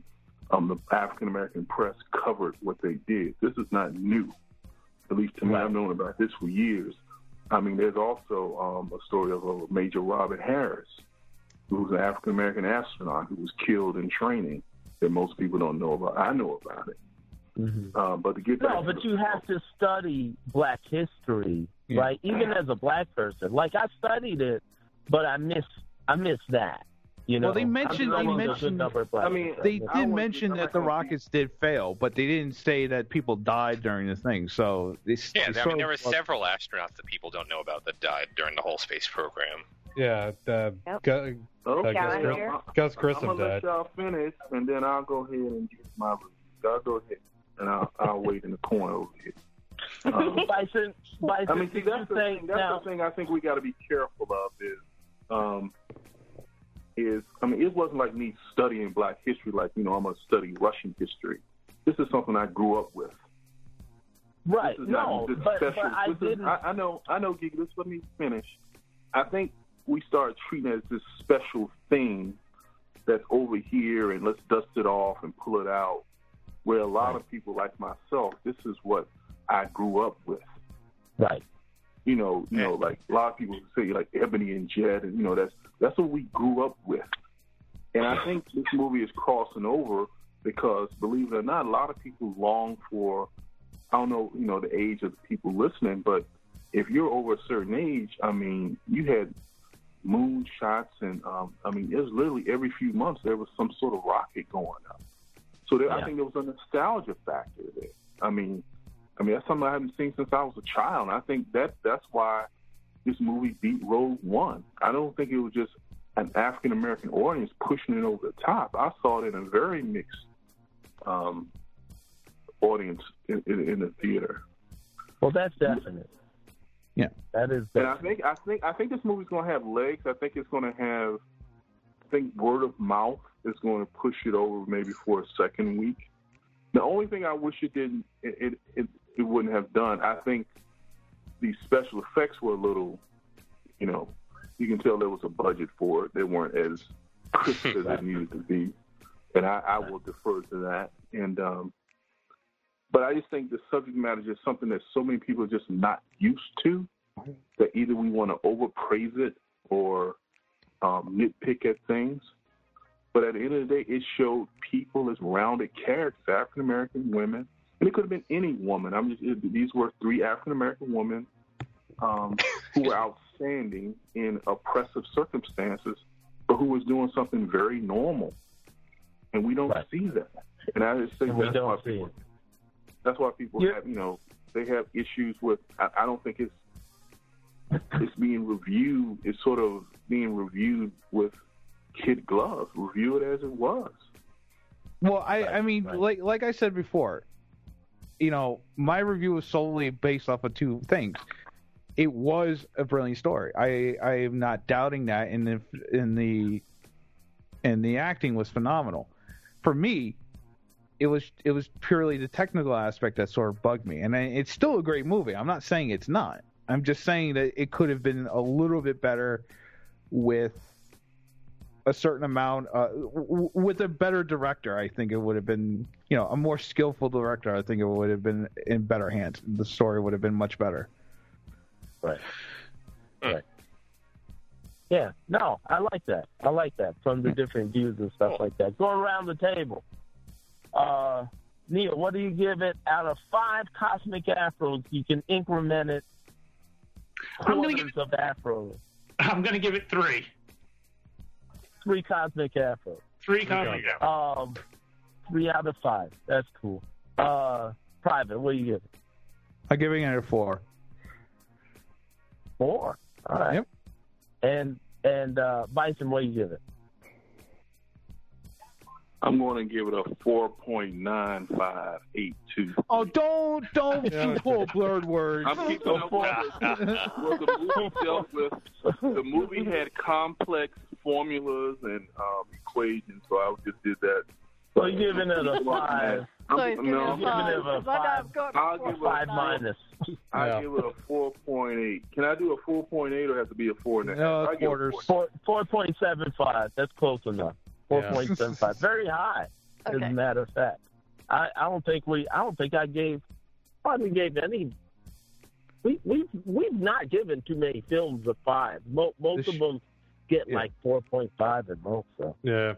um, the African American press covered what they did. This is not new. At least to me, I've known about this for years. I mean, there's also um, a story of a Major Robert Harris, who was an African American astronaut who was killed in training that most people don't know about. I know about it. Um, but to get back No, to but the- you have to study Black history, Yeah. right? Even as a Black person, like I studied it, but I miss I miss that. You know, well, they mentioned they studying a good mentioned number of Black they people. did mention that the rockets did fail, but they didn't say that people died during the thing. So they, Yeah, they I mean, there of- were several astronauts that people don't know about that died during the whole space program. Yeah, uh, Gu- Okay, uh, Gus, Gris- I'm- Gus I'm gonna let y'all finish, and then I'll go ahead and give my review. Y'all go ahead, and I'll, I'll wait in the corner over here. [laughs] Um, Bison, Bison, I mean, see, that's the say thing. That's now? the thing. I think we got to be careful of is, um, is I mean, it wasn't like me studying Black history. Like you know, I'm gonna study Russian history. This is something I grew up with. Right. This is not No, this but, special. but I this is- didn't. I, I know. I know, Gigi. Just let me finish. I think we start treating it as this special thing that's over here, and let's dust it off and pull it out. Where a lot of people like myself, this is what I grew up with. Right. You know, you know, like a lot of people say like Ebony and Jet, and you know that's that's what we grew up with. And I think this movie is crossing over because, believe it or not, a lot of people long for. I don't know, you know, the age of the people listening, but if you're over a certain age, I mean, you had moon shots, and um, I mean, it was literally every few months there was some sort of rocket going up. So there, I think there was a nostalgia factor there. I mean, I mean that's something I haven't seen since I was a child. And I think that that's why this movie beat Rogue One. I don't think it was just an African American audience pushing it over the top. I saw it in a very mixed um, audience in, in, in the theater. Well, that's definite. Yeah, that is. And I think I think I think this movie's going to have legs. I think it's going to have. I think word of mouth is going to push it over maybe for a second week. The only thing I wish it didn't it it, it, it wouldn't have done. I think the special effects were a little, you know, you can tell there was a budget for it. They weren't as crisp as they needed to be, and I, I will defer to that. And um, but I just think the subject matter is just something that so many people are just not used to. That either we want to overpraise it or um, nitpick at things. But at the end of the day, it showed people as rounded characters, African American women, and it could have been any woman. I'm just it, these were three African American women um, who were outstanding in oppressive circumstances, but who was doing something very normal, and we don't see that. And I just think that's why people, it. that's why people have you know they have issues with. I, I don't think it's it's being reviewed. It's sort of being reviewed with kid gloves. Review it as it was. Well, I, I mean, like like I said before, you know, my review was solely based off of two things. It was a brilliant story. I I am not doubting that, and the in the and the acting was phenomenal. For me, it was it was purely the technical aspect that sort of bugged me, and I, it's still a great movie. I'm not saying it's not. I'm just saying that it could have been a little bit better with a certain amount uh, w- w- with a better director i think it would have been you know a more skillful director i think it would have been in better hands. The story would have been much better. Right. Right. Yeah no i like that. I like that from the different views and stuff like that. Go around the table. Uh neil what do you give it out of five cosmic afros? You can increment it. I'm gonna give quarters of afros. I'm going to give it three. Three cosmic afros Three cosmic afros. um three out of five that's cool uh private what do you give it I'm giving it a four. Four. All right. Yep. And and uh, Bison, what do you give it? I'm going to give it a 4.9582. Oh, don't don't [laughs] Yeah. pull blurred words. I'm keeping up with [laughs] well, the movie dealt with the movie had complex formulas and um, equations, so I just did that. So you're giving it a five. I'm, So giving no, it a five. Giving it a five. I'll give it a Five a minus. [laughs] I Yeah. give it a four point eight. Can I do a four point eight or have to be a four and a half? I give it a four. Four four point seven five. That's close enough. Four point seven five. Very high. As a matter of fact, I, I don't think we. I don't think I gave. Hardly gave any. We we we've not given too many films a five. Most most of them get Yeah. like four point five at most. So Yeah.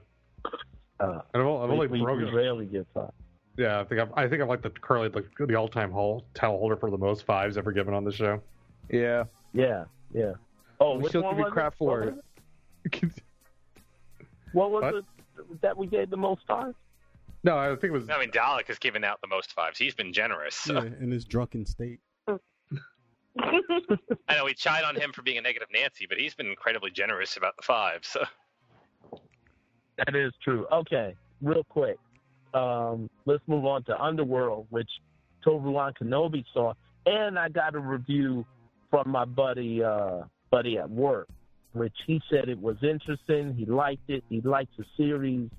uh, And I've, I've we, only we, we broken. rarely get five. Yeah, I think I've, I think I'm like the currently the, the all-time hole title holder for the most fives ever given on the show. Yeah. Yeah. Yeah. Oh, we which still one give you crap it? for What it. was [laughs] What was What? it that we gave the most five? No, I think it was. I mean, Dalek has given out the most fives. He's been generous. So. Yeah, in his drunken state. [laughs] I know we chide on him for being a negative Nancy, but he's been incredibly generous about the fives. So. That is true. Okay, real quick. Um, let's move on to Underworld, which Toby Wan Kenobi saw, and I got a review from my buddy, uh, buddy at work, which he said it was interesting. He liked it. He liked the series,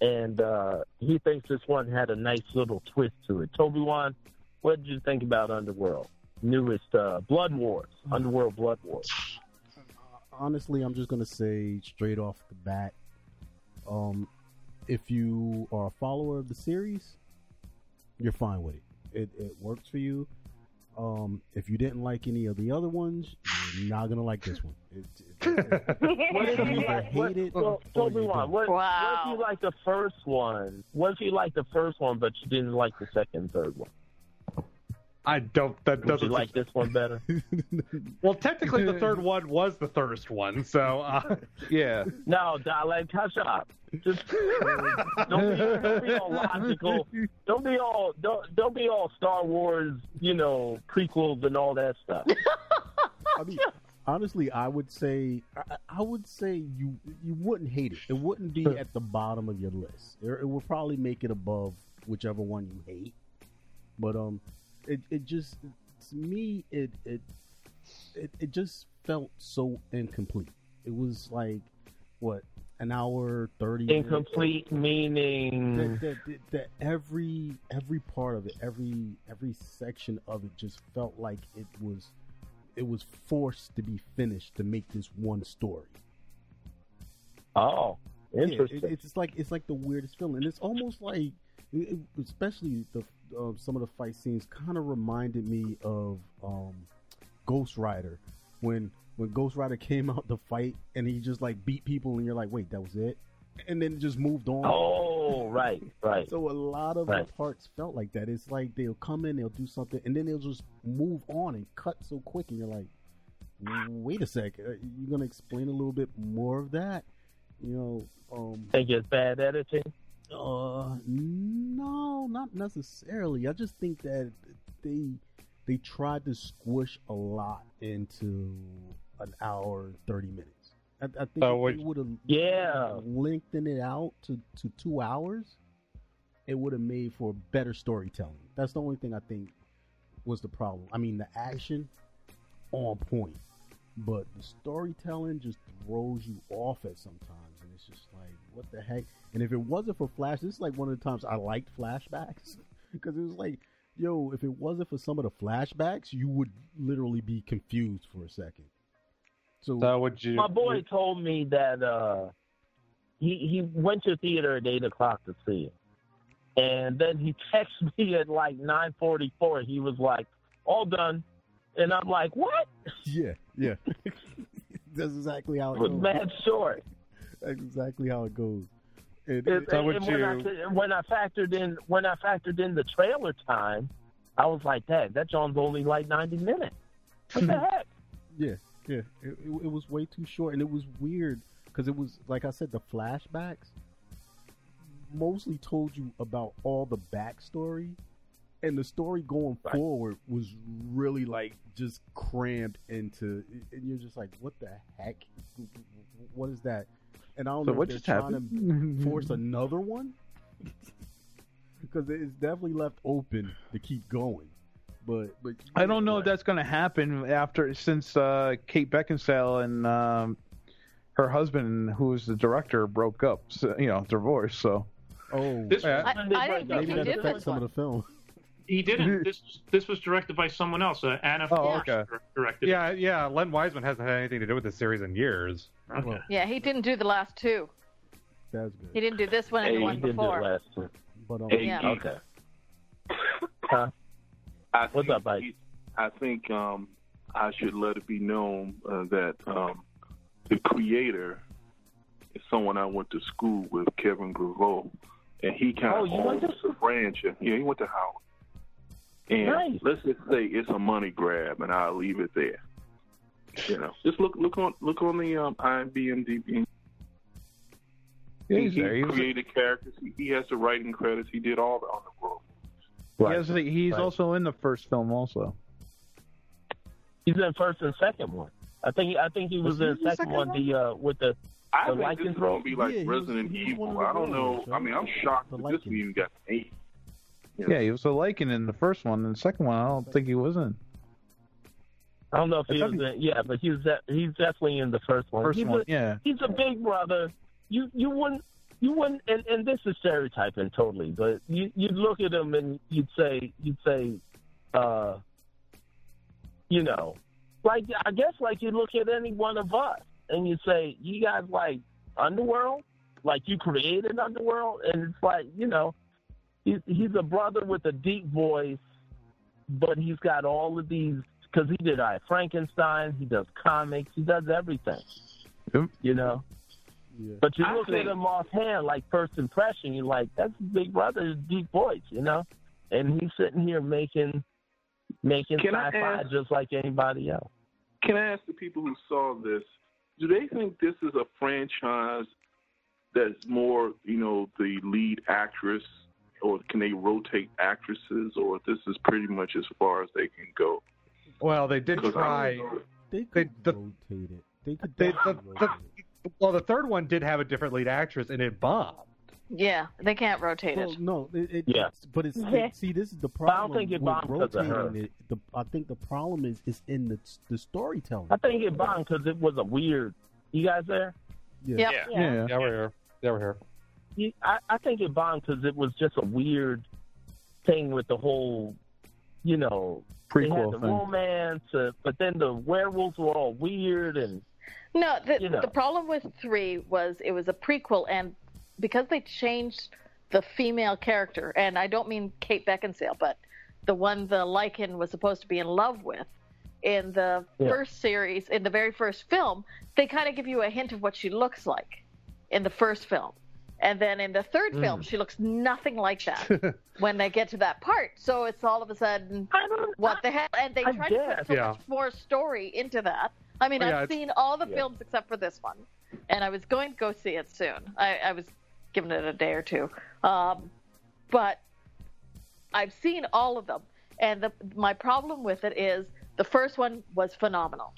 and uh, he thinks this one had a nice little twist to it. Toby Wan, what did you think about Underworld? Newest uh, Blood Wars, Underworld Blood Wars. [sighs] honestly, I'm just gonna say straight off the bat, um, if you are a follower of the series, you're fine with it. It it works for you. Um, if you didn't like any of the other ones, you're not gonna like this one. It, it, [laughs] What if you either like? What, hate it well, or Toby you Wan, don't. what, what if you like the first one? What if you like the first one, but you didn't like the second third one? I don't. That Would doesn't like this one better? [laughs] Well, technically, the third one was the thirst one. So uh, [laughs] yeah. No, Dalek, hush up. Just don't be, don't be all logical. Don't be all don't don't be all Star Wars, you know, prequels and all that stuff. [laughs] I mean, honestly, I would say I, I would say you you wouldn't hate it. It wouldn't be at the bottom of your list. It, it would probably make it above whichever one you hate. But um, it it just to me it it it, it just felt so incomplete. It was like what an hour thirty. minutes. Incomplete meaning that, that, that, that every every part of it, every every section of it, just felt like it was it was forced to be finished to make this one story. Oh, Yeah, it- interesting. it's like it's like the weirdest feeling, and it's almost like, especially the uh, some of the fight scenes, kind of reminded me of um, Ghost Rider when when Ghost Rider [laughs] came out to fight and he just like beat people, and you're like, wait, that was it, and then it just moved on. Oh, right, [laughs] right. So a lot of Right. the parts felt like that. It's like they'll come in, they'll do something, and then they'll just move on and cut so quick, and you're like, wait a sec, are gonna explain a little bit more of that? You know, um, Think it's bad editing? Uh, no, not necessarily. I just think that they they tried to squish a lot into an hour and thirty minutes. I, I think So if they would have Yeah. lengthened it out to, to two hours, it would have made for better storytelling. That's the only thing I think was the problem. I mean, the action on point, but the storytelling just throws you off at sometimes, and it's just like, what the heck? And if it wasn't for Flash, this is like one of the times I liked flashbacks [laughs] because it was like, yo, if it wasn't for some of the flashbacks, you would literally be confused for a second. So, so would you? My boy told me that uh, he he went to theater at eight o'clock to see it, and then he [laughs] texted me at like nine forty four. He was like, "All done," and I'm like, "What?" yeah, yeah, [laughs] that's exactly how it It was goes. mad short. That's exactly how it goes. And, And, So and when, I, when I factored in when I factored in the trailer time, I was like, "Dad, that John's only like ninety minutes. What the hmm. heck?" yeah, yeah, it, it, it was way too short, and it was weird because it was like I said, the flashbacks mostly told you about all the backstory, and the story going forward was really like just crammed into, and you're just like, what the heck? What is that? And I don't So know what if just they're trying happened? to force another one because it's definitely left open to keep going. But but I don't know if that's going to happen after since uh, Kate Beckinsale and um, her husband, who was the director, broke up. So, you know, divorced. So. Oh, This was- I, I didn't think maybe he did affects this some one. of the film. He didn't. This this was directed by someone else. Uh, Anna Oh, Foerster okay. directed. Yeah, yeah. Len Wiseman hasn't had anything to do with this series in years. Okay. Yeah, he didn't do the last two. That's good. He didn't do this one and Hey, the he one did do before. it last time. But um, Hey, Yeah. Keith, Okay. Huh? I What's think, up, Mike? I think um, I should let it be known uh, that um, the creator is someone I went to school with, Kevin Grevioux, and he kind Oh, of you went owns the franchise. Yeah, he went to Howard. And Nice. let's just say it's a money grab, and I'll leave it there. You know, just look look on look on the um, IMDb. Yeah, he, he's he there. He was- created characters. He, he has the writing credits. He did all the on the world. He has- he's Right. also in the first film, also. He's in first and second one. I think I think he was, Was in in the the second, second one. one? The uh, with the I the think this is going to be like Yeah, he Resident he was Evil. I don't know. villains, I mean, I'm shocked The that this Lycan. even got eight. Yeah, he was a Lycan in the first one, and the second one, I don't think he was in. I don't know if he was in. Yeah, but he's de- he's definitely in the first one. First he's one, a, yeah. He's a big brother. You you wouldn't you wouldn't and, and this is stereotyping totally, but you you'd look at him and you'd say you'd say, uh, you know, like I guess like you look at any one of us and you say you guys like underworld, like you created underworld, and it's like you know, he, he's a brother with a deep voice, but he's got all of these because he did I Frankenstein, he does comics, he does everything, Yep. you know. Yeah. But you look think- at him offhand, like first impression, you're like, that's Big Brother's deep voice, you know. And he's sitting here making making sci-fi ask- just like anybody else. Can I ask the people who saw this, do they think this is a franchise that's more, you know, the lead actress, or can they rotate actresses, or this is pretty much as far as they can go? Well, they did 'Cause I try. don't know. They They- the- rotate it. They could They, the, definitely the, it. well, the third one did have a different lead actress, and it bombed. Yeah, they can't rotate Well, it. no, it, it, Yeah. it's- but it's it- see, this is the But I don't think it with bombed 'cause of her. it. The, I think the problem is is in the the storytelling. I think it bombed because it was a weird. You guys there? Yeah. Yep. Yeah. Yeah. Yeah, we're here. Yeah, we're here. You, I, I think it bombed because it was just a weird thing with the whole, you know, they had the thing. romance, uh, but then the werewolves were all weird and No, the, You know. the problem with three was it was a prequel, and because they changed the female character, and I don't mean Kate Beckinsale, but the one the Lycan was supposed to be in love with in the Yeah. first series, in the very first film, they kind of give you a hint of what she looks like in the first film. And then in the third Mm. film, she looks nothing like that [laughs] when they get to that part. So it's all of a sudden, what the hell? And they I try to guess. put so Yeah. much more story into that. I mean, Oh, yeah, I've seen all the Yeah. films except for this one, and I was going to go see it soon. I, I was giving it a day or two, um, but I've seen all of them, and the, my problem with it is the first one was phenomenal.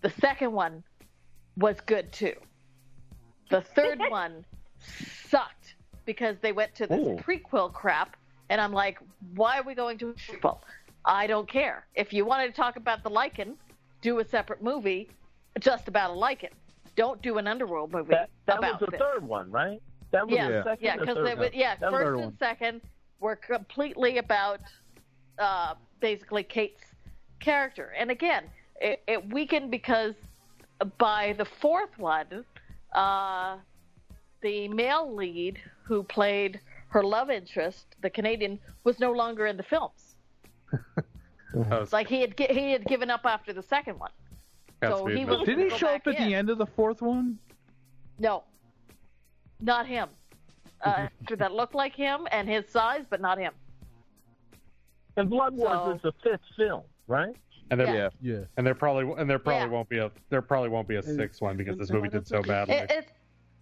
The second one was good too. The third [laughs] one sucked because they went to this Oh. prequel crap, and I'm like, why are we going to a prequel? I don't care. If you wanted to talk about the Lycan, do a separate movie just about a Lycan. Don't do an Underworld movie That, that about was the this. third one, right? That was Yeah, the second yeah, because third they would, yeah, That was the first and one. second were completely about uh, basically Kate's character, and again, it, it weakened because by the fourth one, uh, the male lead who played her love interest, the Canadian, was no longer in the films. [laughs] That was- Like he had he had given up after the second one. that's so weird, he was- Did he show up at in. the end of the fourth one? No, not him. Uh, [laughs] that looked like him and his size, but not him. And Blood Wars So- is the fifth film, right? And there, Yeah. Yeah. and there probably and there probably Yeah. won't be a there probably won't be a sixth one because this movie did so badly. It, it's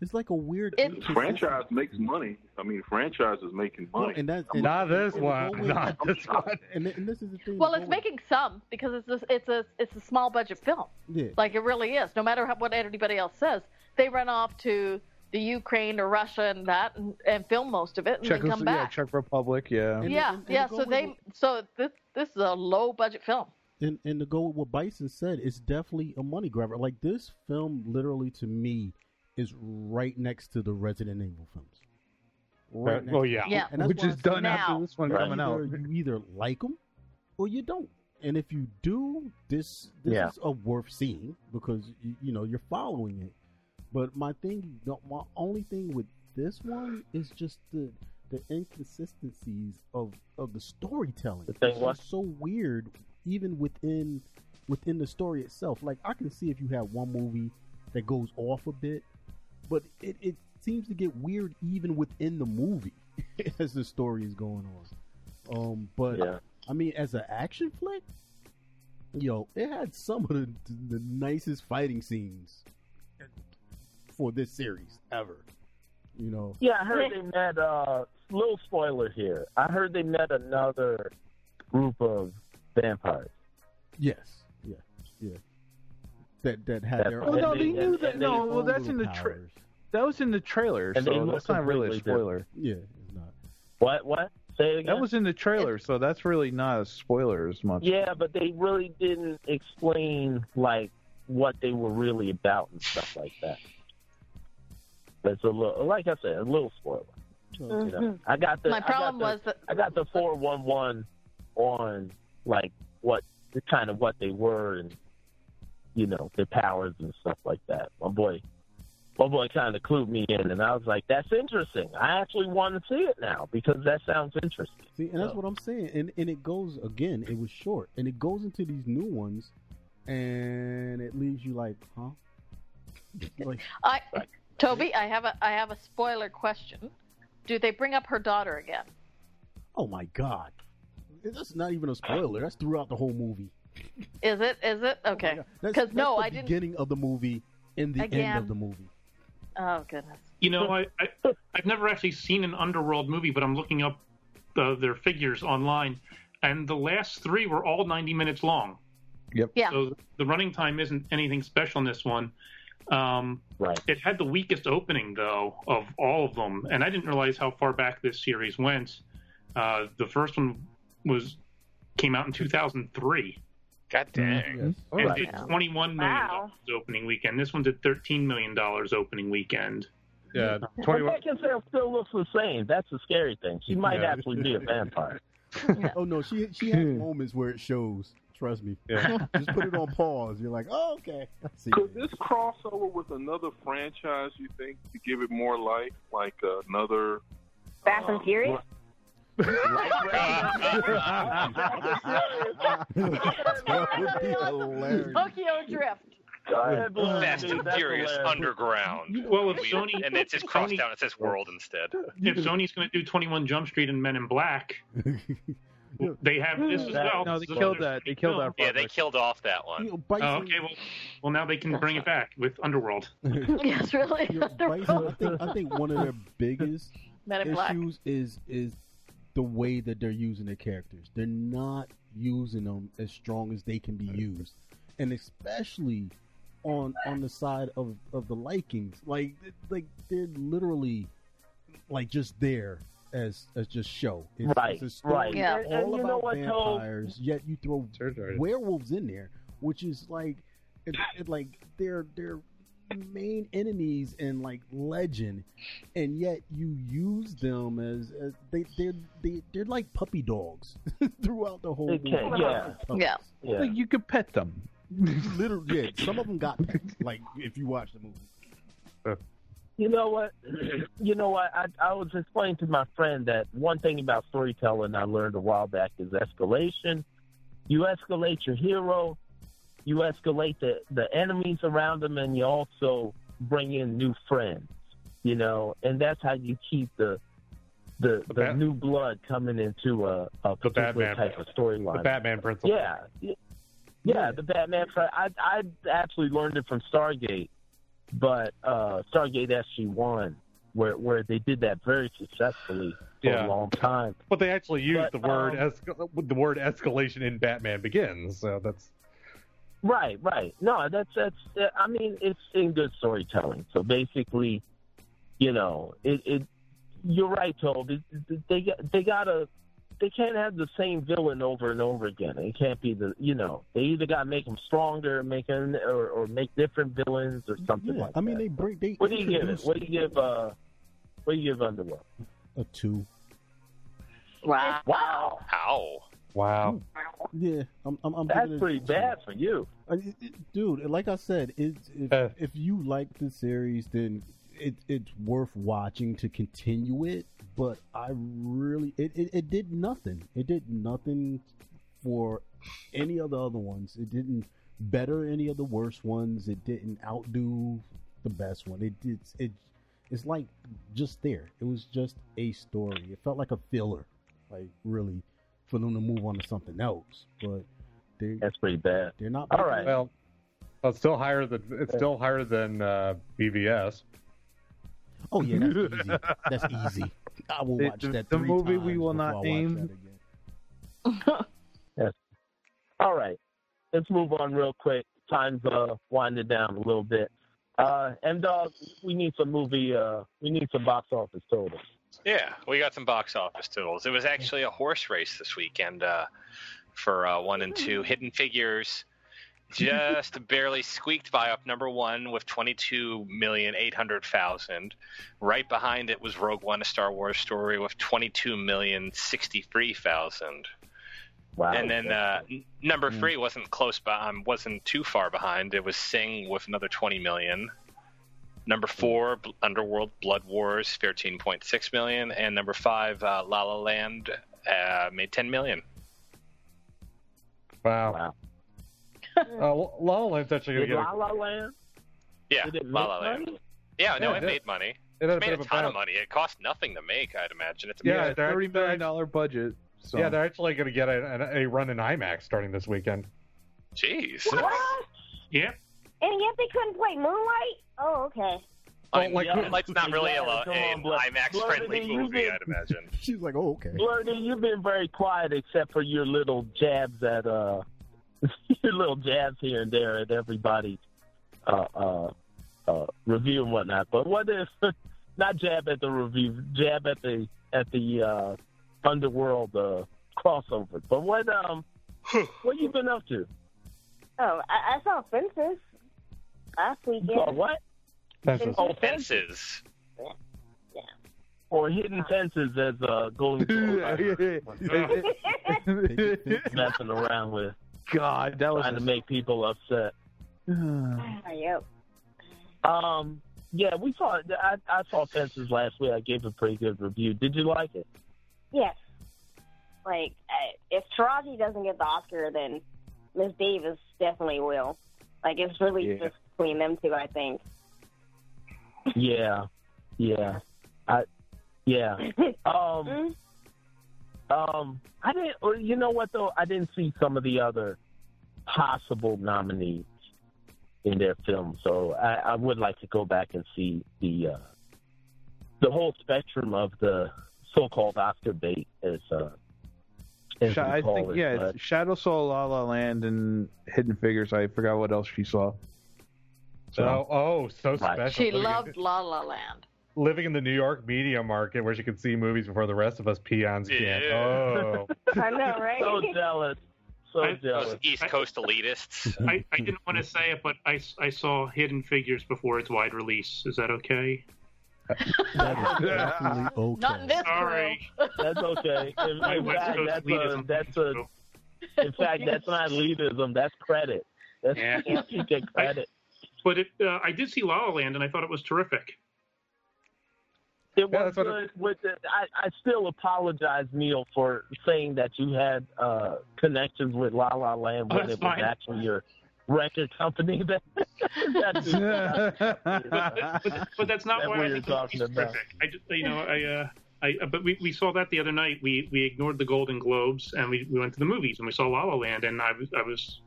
It's like a weird. franchise makes money. I mean, franchise is making money. and that's I'm Not this one. go Not this one. And, and this is the thing. Well, it's with- making some because it's a, it's a it's a small budget film. Yeah. Like it really is. No matter how, what anybody else says, they run off to the Ukraine or Russia and that and, and film most of it and Czech, then come back. yeah, back. Czech Republic, yeah. yeah, yeah. go So they it- so this this is a low budget film. And and to go with what Bison said, it's definitely a money grabber. Like this film, literally to me, is right next to the Resident Evil films. Well, yeah. Yeah. And Which is done Now- after this one you coming out. either, You either like them or you don't. And if you do, this this Yeah. is a worth seeing because you, you know you're following it. But my thing, my only thing with this one is just the the inconsistencies of of the storytelling. The thing just so weird, even within within the story itself. Like I can see if you have one movie that goes off a bit, but it, it seems to get weird even within the movie [laughs] as the story is going on. Um, but Yeah. I mean, as an action flick, yo, it had some of the, the nicest fighting scenes for this series ever. You know, Yeah, I heard they met. Uh, little spoiler here. I heard they met another group of vampires. yes, yeah, yeah, that that had That- their. Well, no, they and- knew that. No, well, that's in the little tra- powers. That was in the trailer, And so that's not really a completely spoiler. Yeah, it's not. What? What? Say it again. That was in the trailer, so that's really not a spoiler as much. Yeah, but they really didn't explain like what they were really about and stuff like that. That's a little, like I said, a little spoiler. You know, mm-hmm. I got the. My I got problem the- was that I got the four one one on like what the kind of what they were and you know their powers and stuff like that. My boy, my boy kind of clued me in, and I was like, "That's interesting. I actually want to see it now because that sounds interesting." See, and that's what I'm saying. And and it goes again. It was short, and it goes into these new ones, and it leaves you like, huh? [laughs] like, I Toby, I have a I have a spoiler question. Do they bring up her daughter again? oh my god, that's not even a spoiler. That's throughout the whole movie. Is it? Is it? Oh, okay. Because that's no, the I didn't. beginning of the movie in the end of the movie. Oh goodness. You know, I, I I've never actually seen an Underworld movie, but I'm looking up uh, their figures online, and the last three were all 90 minutes long. Yep. Yeah. So the running time isn't anything special in this one. Um, Right. it had the weakest opening though of all of them, and I didn't realize how far back this series went. Uh, the first one was came out in 2003 God dang. Yes. and Right. did 21 million Wow. dollars opening weekend. This one did 13 million dollars opening weekend. Yeah, But 21. Beckinsale still looks the same. That's the scary thing. She might Yeah. actually be a vampire. [laughs] Oh no, she she has moments where it shows. Trust me. Yeah. [laughs] Just put it on pause. You're like, oh okay. See. Could this crossover with another franchise, you think, to give it more life, like uh, another? Fast and uh, Furious. Tokyo Drift. Go ahead, Blue. Fast and that's Furious hilarious. Underground. Well, if We- Sony and it's just crossed Sony- down. It says World instead. if Sony's going to do 21 Jump Street and Men in Black, [laughs] they have this as well. No, they This killed another that. They killed that. Yeah, they killed off that You one. know, Oh, okay, well, well, now they can bring it back with Underworld. [laughs] [laughs] yes, really. you know, Bison, I think I think one of their biggest Men in Black. issues is is the way that they're using their characters. They're not using them as strong as they can be used, and especially on on the side of of the Lycans. Like like they're literally like just there as as just show. It's, Right, it's right. Yeah. And- all and you know about what, Toe? vampires. Yet you throw werewolves in there, which is like, it, it, like they're they're main enemies and like legend, and yet you use them as, as they they're they, they're like puppy dogs [laughs] throughout the whole They movie. yeah. Oh. Yeah. Yeah. Like, you could pet them. [laughs] Literally, yeah, some of them got like if you watch the movie. You know what? [clears throat] You know what? I, I was explaining to my friend that one thing about storytelling I learned a while back is escalation. You escalate your hero, you escalate the, the enemies around them, and you also bring in new friends. You know, and that's how you keep the the, The the new blood coming into a, a particular type of storyline. The. Batman principle. Yeah, yeah, the Batman. I I actually learned it from Stargate, but uh, Stargate SG One, where where they did that very successfully for Yeah. a long time. But they actually used But, the word um, the word escalation in Batman Begins, so that's Right, right. No, that's that's. uh, I mean, it's in good storytelling. So basically, you know, it. it you're right, Told. It, it- they they gotta. They can't have the same villain over and over again. It can't be the. You know, they either got to make them stronger, make 'em- or, or make different villains or something Yeah, like I mean that. they bring they what do you give it? What do you give? uh What do you give Underworld? a two. Wow. Wow. Ow. Wow. Yeah, I'm. I'm, I'm That's giving it pretty bad for you. Uh, it- it- dude. Like I said, it, if Uh. if you like the series, then it, it's worth watching to continue it. But I really, it, it, it did nothing. It did nothing for any of the other ones. It didn't better any of the worst ones. It didn't outdo the best one. It did. It, it's like just there. It was just a story. It felt like a filler, like really, for them to move on to something else. But they That's pretty bad. they're not. All right. Well, it's still higher than it's still higher than uh, BVS. Oh yeah, that's [laughs] easy. That's easy. I will The- watch the- that. the three movie we will not I watch name. that again. [laughs] All right, let's move on real quick. Time's uh, winding down a little bit. Uh, M Dog, we need some movie. Uh, we need some box office totals. Yeah, we got some box office totals. It was actually a horse race this weekend uh, for uh, one and two. Hidden Figures just [laughs] barely squeaked by up number one with twenty-two million eight hundred thousand. Right behind it was Rogue One: A Star Wars Story with twenty-two million sixty-three thousand. Wow. And then uh, number three wasn't close by, um, wasn't too far behind. It was Sing with another 20 million. Number four, Underworld Blood Wars, 13.6 million, and number five, uh, La La Land, uh, made 10 million. Wow. Wow. Uh, La La Land's actually going to get La La Land? Yeah, La La Land. money? Yeah, no, Yeah, it it made money. it It made a a ton of bounce. money. It cost nothing to make, I'd imagine. It's Yeah, Yeah, they're- thirty they're million dollar budget. So. Yeah, they're actually going to get a, a, a run in IMAX starting this weekend. Jeez. What? Yeah. And yet they couldn't play Moonlight? Oh, okay. Oh, I like- yeah, Moonlight's not [laughs] really a, Yeah, come a, on, Blood- IMAX-friendly Blood, you movie, did- I'd imagine. [laughs] She's like, oh okay. Flirty, you've been very quiet except for your little jabs at uh, [laughs] your little jabs here and there at everybody's uh, uh, uh, review and whatnot. But what if not jab at the review, jab at the at the uh, underworld uh, crossover? But what um, what you been up to? Oh, I, I saw Fences last You weekend. saw what? Fences. Oh, fences. Or hidden fences as uh, Golden [laughs] Girls [laughs] messing around with, God, that was trying to make people upset. [sighs] yep. Um, yeah, we saw. I, I saw Fences last week. I gave a pretty good review. Did you like it? Yes. Like, I- if Taraji doesn't get the Oscar, then Miss Davis definitely will. Like, it's really Yeah. just between them two, I think. Yeah, yeah, I, yeah. [laughs] Um, Mm. um, I didn't. You know what though? I didn't see some of the other possible nominees in their film, so I, I would like to go back and see the uh, the whole spectrum of the so-called Oscar bait, is. uh, as I think it. yeah, but- Shadow saw La La Land and Hidden Figures. I forgot what else she saw. So Oh, oh, so Right. special. She living, loved La La Land. living in the New York media market where she could see movies before the rest of us peons can't. Oh, [laughs] I know, right? so jealous, so I- jealous. Those East Coast elitists. [laughs] I, I didn't want to say it, but I, I saw Hidden Figures before its wide release. Is that okay? That is definitely [laughs] okay. Not in this Sorry. That's okay. In, My in fact, that's a, elitism. that's a, in fact, that's not elitism. That's credit. That's Yeah. you get credit. But it, uh, I did see La La Land, and I thought it was terrific. It Yeah, was that's what good. With the, I, I still apologize, Neil, for saying that you had uh, connections with La La Land Oh, when that's it was fine. actually your record company. [laughs] That, that [laughs] But, but that's not That's why I you're think the movie's talking about. terrific. I just, you know, I, uh, I, uh, but we, we saw that the other night. We we ignored the Golden Globes and we, we went to the movies and we saw La La Land, and I was I was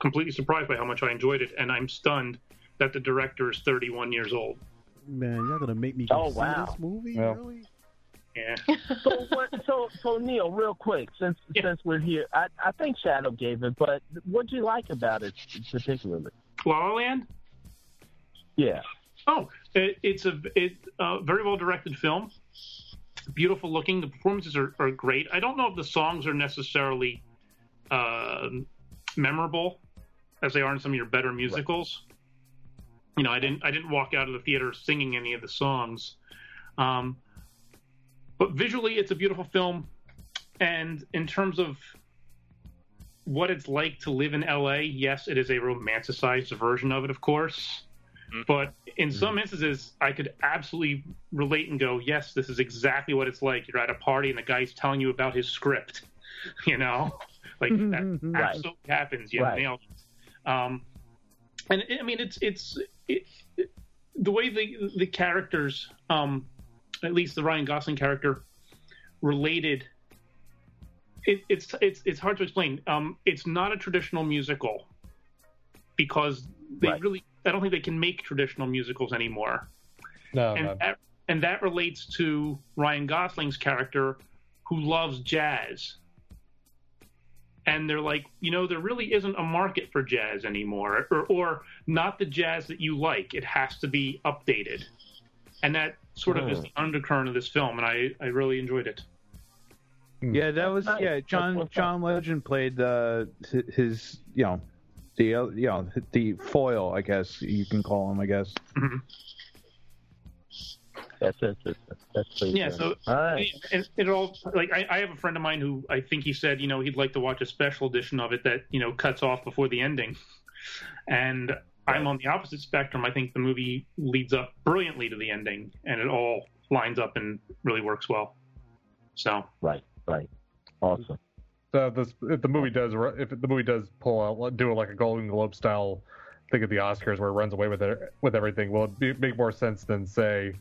completely surprised by how much I enjoyed it, and I'm stunned that the director is 31 years old. Man, y'all gonna make me go Oh, see wow. this movie? Yeah. Really? Yeah. [laughs] so what? So so Neil, real quick, since since we're here, I I think Shadow gave it, but what do you like about it particularly? La La Land. Yeah. Oh, it, it's a it uh, very well directed film. Beautiful looking. The performances are, are great. I don't know if the songs are necessarily uh, memorable as they are in some of your better musicals. You know, I didn't I didn't walk out of the theater singing any of the songs. Um, but visually, it's a beautiful film, and in terms of what it's like to live in LA, yes, it is a romanticized version of it, of course. But in some instances, I could absolutely relate and go, yes, this is exactly what it's like. You're at a party and the guy's telling you about his script. [laughs] You know, like that [laughs] Right. absolutely happens. You Right. nailed it. Um, and I mean, it's it's it, it, the way the the characters, um, at least the Ryan Gosling character, related. It, it's it's it's hard to explain. Um, it's not a traditional musical because they Right. really I don't think they can make traditional musicals anymore. No, and no. that, and that relates to Ryan Gosling's character who loves jazz. And they're like, you know, there really isn't a market for jazz anymore, or, or not the jazz that you like. It has to be updated. And that sort of is Hmm. the undercurrent of this film, and I, I really enjoyed it. Yeah, that was nice. yeah. That's John. John Legend played uh, hi- his you know the you know the foil I guess you can call him I guess. That's it. That's, that's pretty Yeah, good. so all right. it, it all like I, I have a friend of mine who I think he said you know he'd like to watch a special edition of it that you know cuts off before the ending, and I'm on the opposite spectrum. I think the movie leads up brilliantly to the ending, and it all lines up and really works well. So Right. Right. Awesome. So this, if the movie does, if the movie does pull out, do it like a Golden Globe style thing at the Oscars where it runs away with it, with everything, will it be, make more sense than say,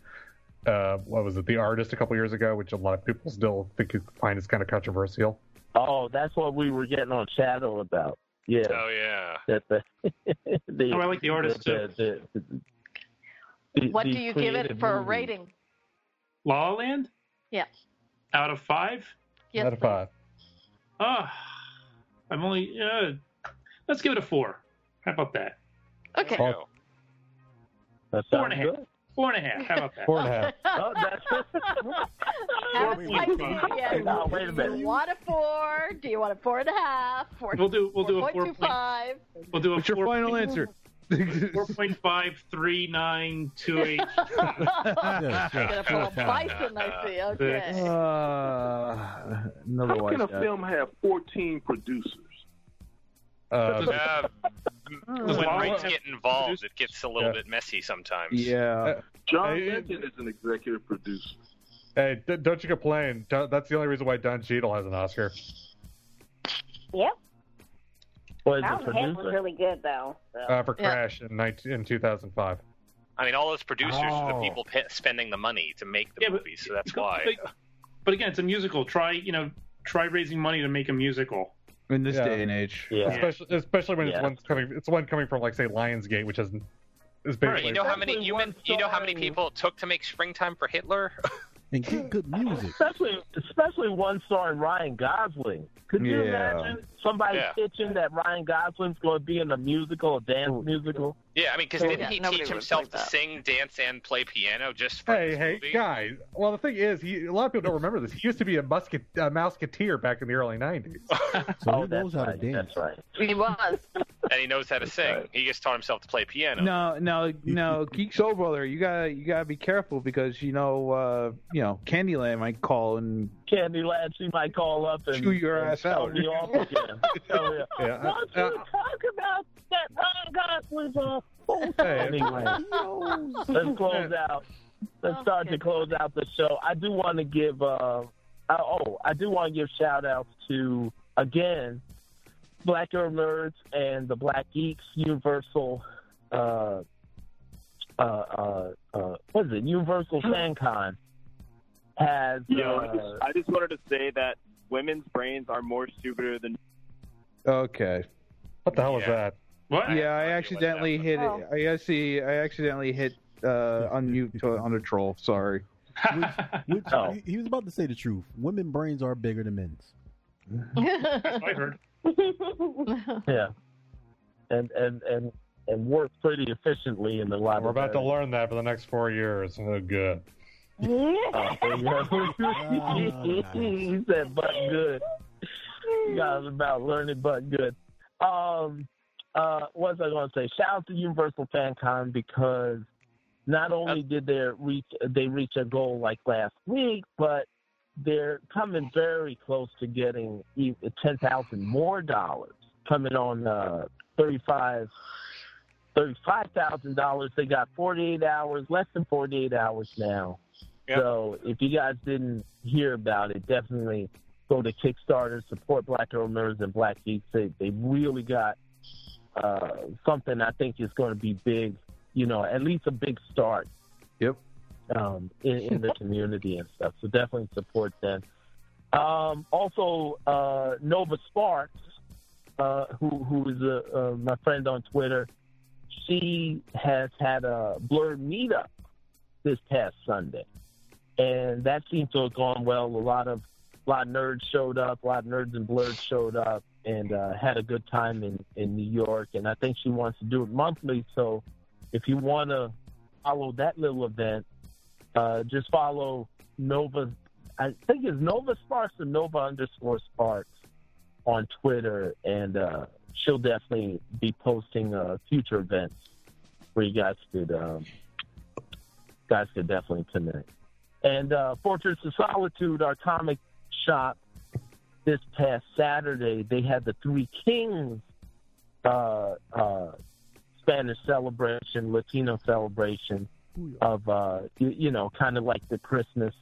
uh, what was it, The Artist a couple years ago, which a lot of people still think you find is kind of controversial. Oh, that's what we were getting on Shadow about. Yeah. Oh yeah. [laughs] That the, [laughs] the, Oh, I like The Artist, the, the, the, the- What the do you give it creative for a rating? La La Land Yeah. out of five, Yes, Out of five. ah, I'm only uh, let's give it a four. How about that? Okay. There you go. That sounds and a half. good. Four and a half. How about that? Four and a half. [laughs] Oh, that's [laughs] Have a Wait, spicy. wait, Yeah. wait, no, wait a Do minute. you want a four? Do you want a four and a half? Four, We'll do we'll do a four point 4.25? we'll do a What's your final point- answer? Four point five three nine two eight. [laughs] Yes, Gonna yes, pull a bison, I see. Okay. Uh, another How can a film have 14 producers? Uh, Yeah, [laughs] when Well, rights uh, get involved, it gets a little Yeah. bit messy sometimes. Yeah. John Hey, Legend is an executive producer. hey, d- don't you complain. Don- That's the only reason why Don Cheadle has an Oscar. Yep. was That the was, was producer. really good though. So. Uh, for Yeah. Crash in 19, in 2005. I mean, all those producers are the Oh. people p- spending the money to make the Yeah, but- movies, so that's [laughs] why. But, but again, it's a musical. Try you know try raising money to make a musical. In this Yeah. day and age. Yeah. Especially, especially when Yeah. it's one coming. It's one coming from like say Lionsgate, which is is Right, basically you know how many you, one you know how many people it took to make Springtime for Hitler? [laughs] And get good music. Especially, especially one starring Ryan Gosling. Could you Yeah. imagine somebody Yeah. pitching that Ryan Gosling's going to be in a musical, a dance musical? yeah, I mean, because didn't he teach himself to that. sing, dance, and play piano just for Hey, this hey, movie? guys. Well, the thing is, he a lot of people don't remember this. He used to be a musket, uh, mouseketeer back in the early '90s. [laughs] So oh, he knows how to right. dance. That's right. He was. And he knows how to sing. He just taught himself to play piano. No, no, no, Geek [laughs] Soul Brother, you gotta you gotta be careful because you know uh you know Candyland might call and Candyland, she might call up and Chew your and ass tell out. me off again. [laughs] Tell me, Yeah, uh, Don't you uh, talk about that Ryan Gosling's uh, Hey, Anyway, let's close out. Let's start to close out the show. I do want to give, uh, uh, oh, I do want to give shout outs to, again, Black Girl Nerds and the Black Geeks Universal, uh, uh, uh, uh, what is it? Universal FanCon has, You know, I uh, just, I just wanted to say that women's brains are more stupider than. Okay. what the hell was Yeah. that? What? Yeah, I accidentally hit Oh. it. I actually, I accidentally hit uh, unmute to, on a troll. Sorry. [laughs] Which, Oh. he, he was about to say the truth. Women brains are bigger than men's. That's [laughs] what I heard. [laughs] yeah, and and and and work pretty efficiently in the lab. We're about to learn that for the next four years. Oh, good. Oh, you [laughs] [laughs] he said, "But good." You guys about learning, but good. Um, uh, what was I going to say? Shout out to Universal FanCon because not only did they reach they reach a goal like last week, but they're coming very close to getting e- ten thousand more dollars coming on uh, thirty five. Thirty-five thousand dollars. They got forty-eight hours, less than forty-eight hours now. Yep. So if you guys didn't hear about it, definitely go to Kickstarter, support Black Girl Nerds and Black Geeks. They, they really got uh, something I think is going to be big. You know, at least a big start. Yep. Um, in, in the community and stuff. So definitely support them. Um, also, uh, Nova Sparks, uh, who who is a, uh, my friend on Twitter, she has had a Blerd meetup this past Sunday, and that seemed to have gone well. A lot of a lot of nerds showed up, a lot of nerds and Blerds showed up, and uh, had a good time in in New York. And I think she wants to do it monthly. So if you want to follow that little event, uh, just follow Nova. I think it's Nova Sparks or Nova underscore Sparks on Twitter, and uh, she'll definitely be posting uh, future events where you guys could um, guys could definitely connect. And uh, Fortress of Solitude, our comic shop, this past Saturday they had the Three Kings uh, Spanish celebration, Latino celebration of uh, you, you know, kind of like the Christmas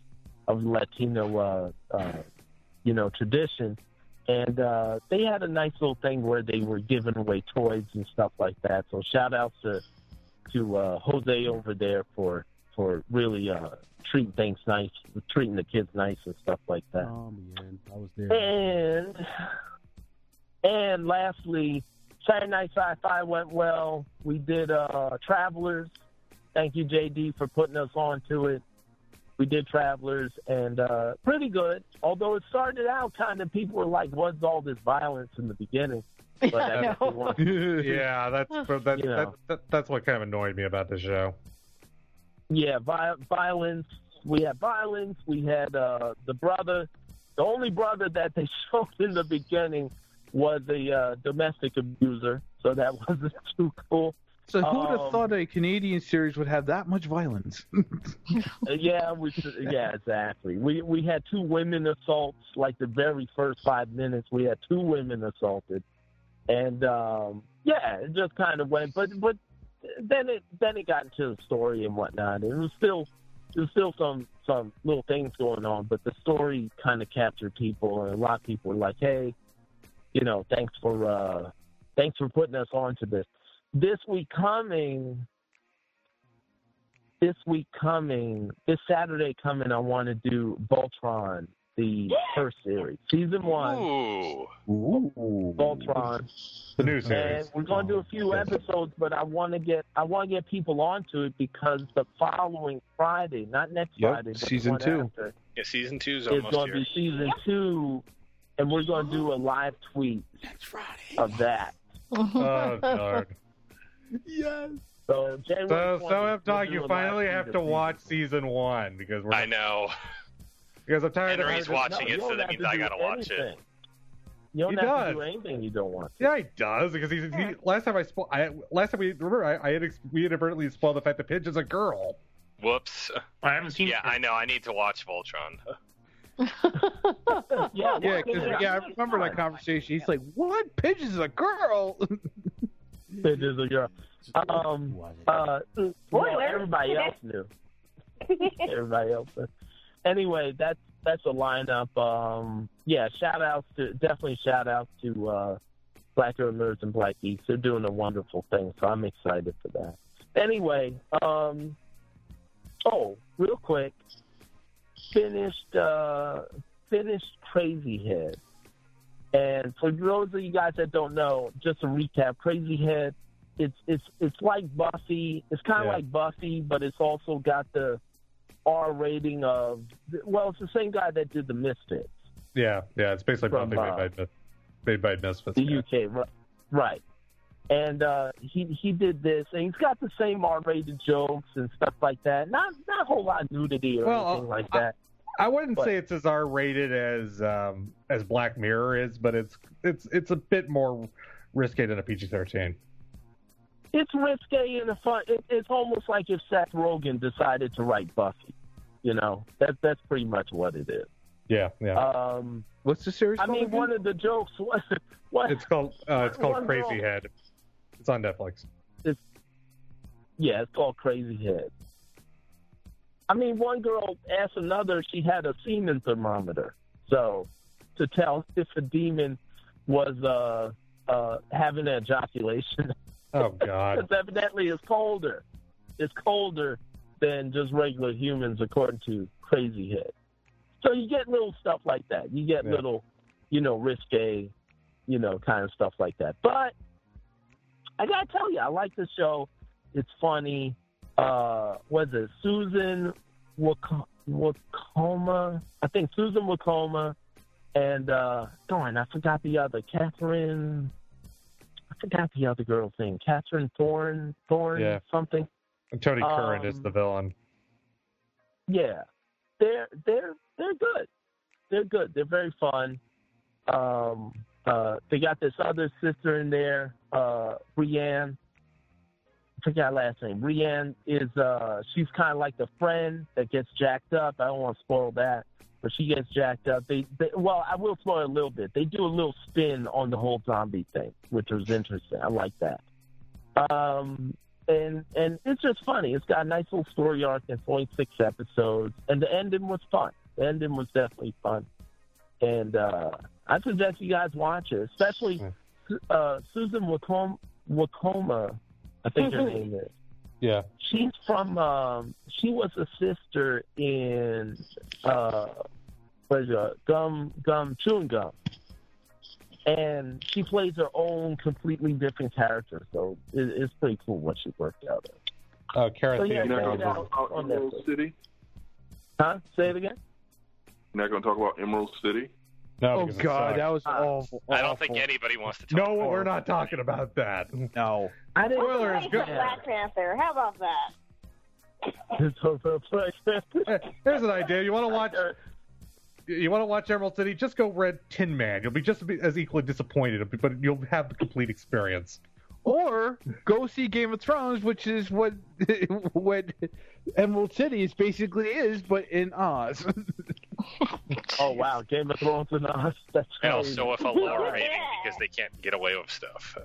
of Latino, uh, uh, you know, tradition. And uh, they had a nice little thing where they were giving away toys and stuff like that. So shout out to to uh, Jose over there for for really uh, treating things nice, treating the kids nice and stuff like that. Oh man, I was there. And and lastly, Saturday Night Sci-Fi went well. We did uh, Travelers. Thank you, JD, for putting us on to it. We did Travelers, and uh, pretty good. Although it started out kind of, people were like, "What's all this violence in the beginning?" [laughs] But I guess they want- [laughs] yeah, that's but that, You know. that, that, that's what kind of annoyed me about the show. yeah, vi- violence. We had violence. We had uh, the brother. The only brother that they [laughs] showed in the beginning was a uh, domestic abuser, so that wasn't too cool. So who would have Um, thought a Canadian series would have that much violence? [laughs] Yeah, we yeah, exactly. We we had two women assaults like the very first five minutes. We had two women assaulted, and um, yeah, it just kind of went. But but then it then it got into the story and whatnot. It was still there was still some some little things going on, but the story kind of captured people, and a lot of people were like, hey, you know, thanks for uh, thanks for putting us on to this. This week coming, this week coming, this Saturday coming, I want to do Voltron, the [gasps] first series, season one. Ooh. Voltron. The new And series. we're going to do a few episodes, but I want to get I want to get people onto it because the following Friday, not next Yep, Friday, but the season one two. after, Yeah, season two is almost going to here. be season two, and we're going to do a live tweet next Friday of that. [laughs] Oh god. Yes. So, January So 20th, so F we'll Dog, you finally have to watch season one because we're I know. because I'm tired of Henry's having watching No, it, so that means I gotta watch it. anything. You don't He have does. to do anything you don't want. Yeah, he does because he's he, last time I spoiled. I, last time we remember I, I had ex- we inadvertently spoiled the fact that Pidge is a girl. Whoops. I haven't seen. Yeah, I know. I need to watch Voltron. [laughs] Yeah, yeah, watch yeah, I remember that conversation. He's like, "What? Pigeons is a girl." [laughs] It is a girl. Um, uh, well, everybody else knew. everybody else. Knew. Anyway, that's that's a lineup. Um, yeah, shout outs to definitely shout out to uh, Black Girl Nerds and Black Geeks. They're doing a wonderful thing, so I'm excited for that. Anyway, um, oh, real quick, finished uh, finished Crazy Head. And for those of you guys that don't know, just to recap, Crazy Head, it's it's it's like Buffy. It's kind of Yeah. like Buffy, but it's also got the R rating of well, it's the same guy that did the Misfits. Yeah, yeah. It's basically From, Buffy uh, made by made by Misfits. the yeah. UK, ri- right? And uh, he he did this, and he's got the same R-rated jokes and stuff like that. Not not a whole lot of nudity or Well, anything like that. I wouldn't But- say it's as R rated as um, as Black Mirror is, but it's it's it's a bit more risque than a PG thirteen. It's risque and a fun. It, it's almost like if Seth Rogen decided to write Buffy. You know, that that's pretty much what it is. Yeah, yeah. Um, What's the series I mean, again? one of the jokes was [laughs] what? it's called uh, it's called one Crazy girl- Head. It's on Netflix. It's, Yeah, it's called Crazy Head. I mean, one girl asked another, she had a semen thermometer. So to tell if a demon was uh, uh, having an ejaculation. Oh [laughs] God. Because evidently it's colder. It's colder than just regular humans, according to Crazy Head. So you get little stuff like that. You get Yeah. little, you know, risque, you know, kind of stuff like that. But I gotta tell you, I like the show. It's funny. Uh, was it Susan Wokoma? I think Susan Wokoma, and uh, darn, I forgot the other Catherine. I forgot the other girl's name. Catherine Thorne, Thorne, Yeah. something. And Tony Curran is Um, the villain. Yeah, they're they're they're good. They're good. They're very fun. Um, uh, they got this other sister in there, uh, Brienne. I forgot her last name. Brienne is uh, she's kind of like the friend that gets jacked up. I don't want to spoil that, but she gets jacked up. They, they well, I will spoil a little bit. They do a little spin on the whole zombie thing, which was interesting. I like that. Um, and and it's just funny. It's got a nice little story arc. It's only six episodes, and the ending was fun. The ending was definitely fun, and uh, I suggest you guys watch it, especially uh, Susan Wacom- Wokoma. I think her name is. Yeah. She's from. Um, she was a sister in uh, what is it? Gum Gum Chewing Gum, and she plays her own completely different character. So it, it's pretty cool what she worked out. Of. Uh, Karen So, yeah, Theodore check is it out About on Emerald Netflix. City. Huh? Say it again. You're not going to talk about Emerald City. No, oh God, that was Uh, awful. I don't think anybody wants to talk. No, we're not talking about that. No. I didn't. Spoilers. Hey, Go- Black Panther. How about that? [laughs] Here's an idea. You want to watch? You want to watch Emerald City? Just go Red Tin Man. You'll be just as equally disappointed, but you'll have the complete experience. Or go see Game of Thrones, which is what [laughs] what Emerald City is basically is, but in Oz. [laughs] Oh wow, Game of Thrones in us. That's And crazy. also with a lower Yeah. rating because they can't get away with stuff.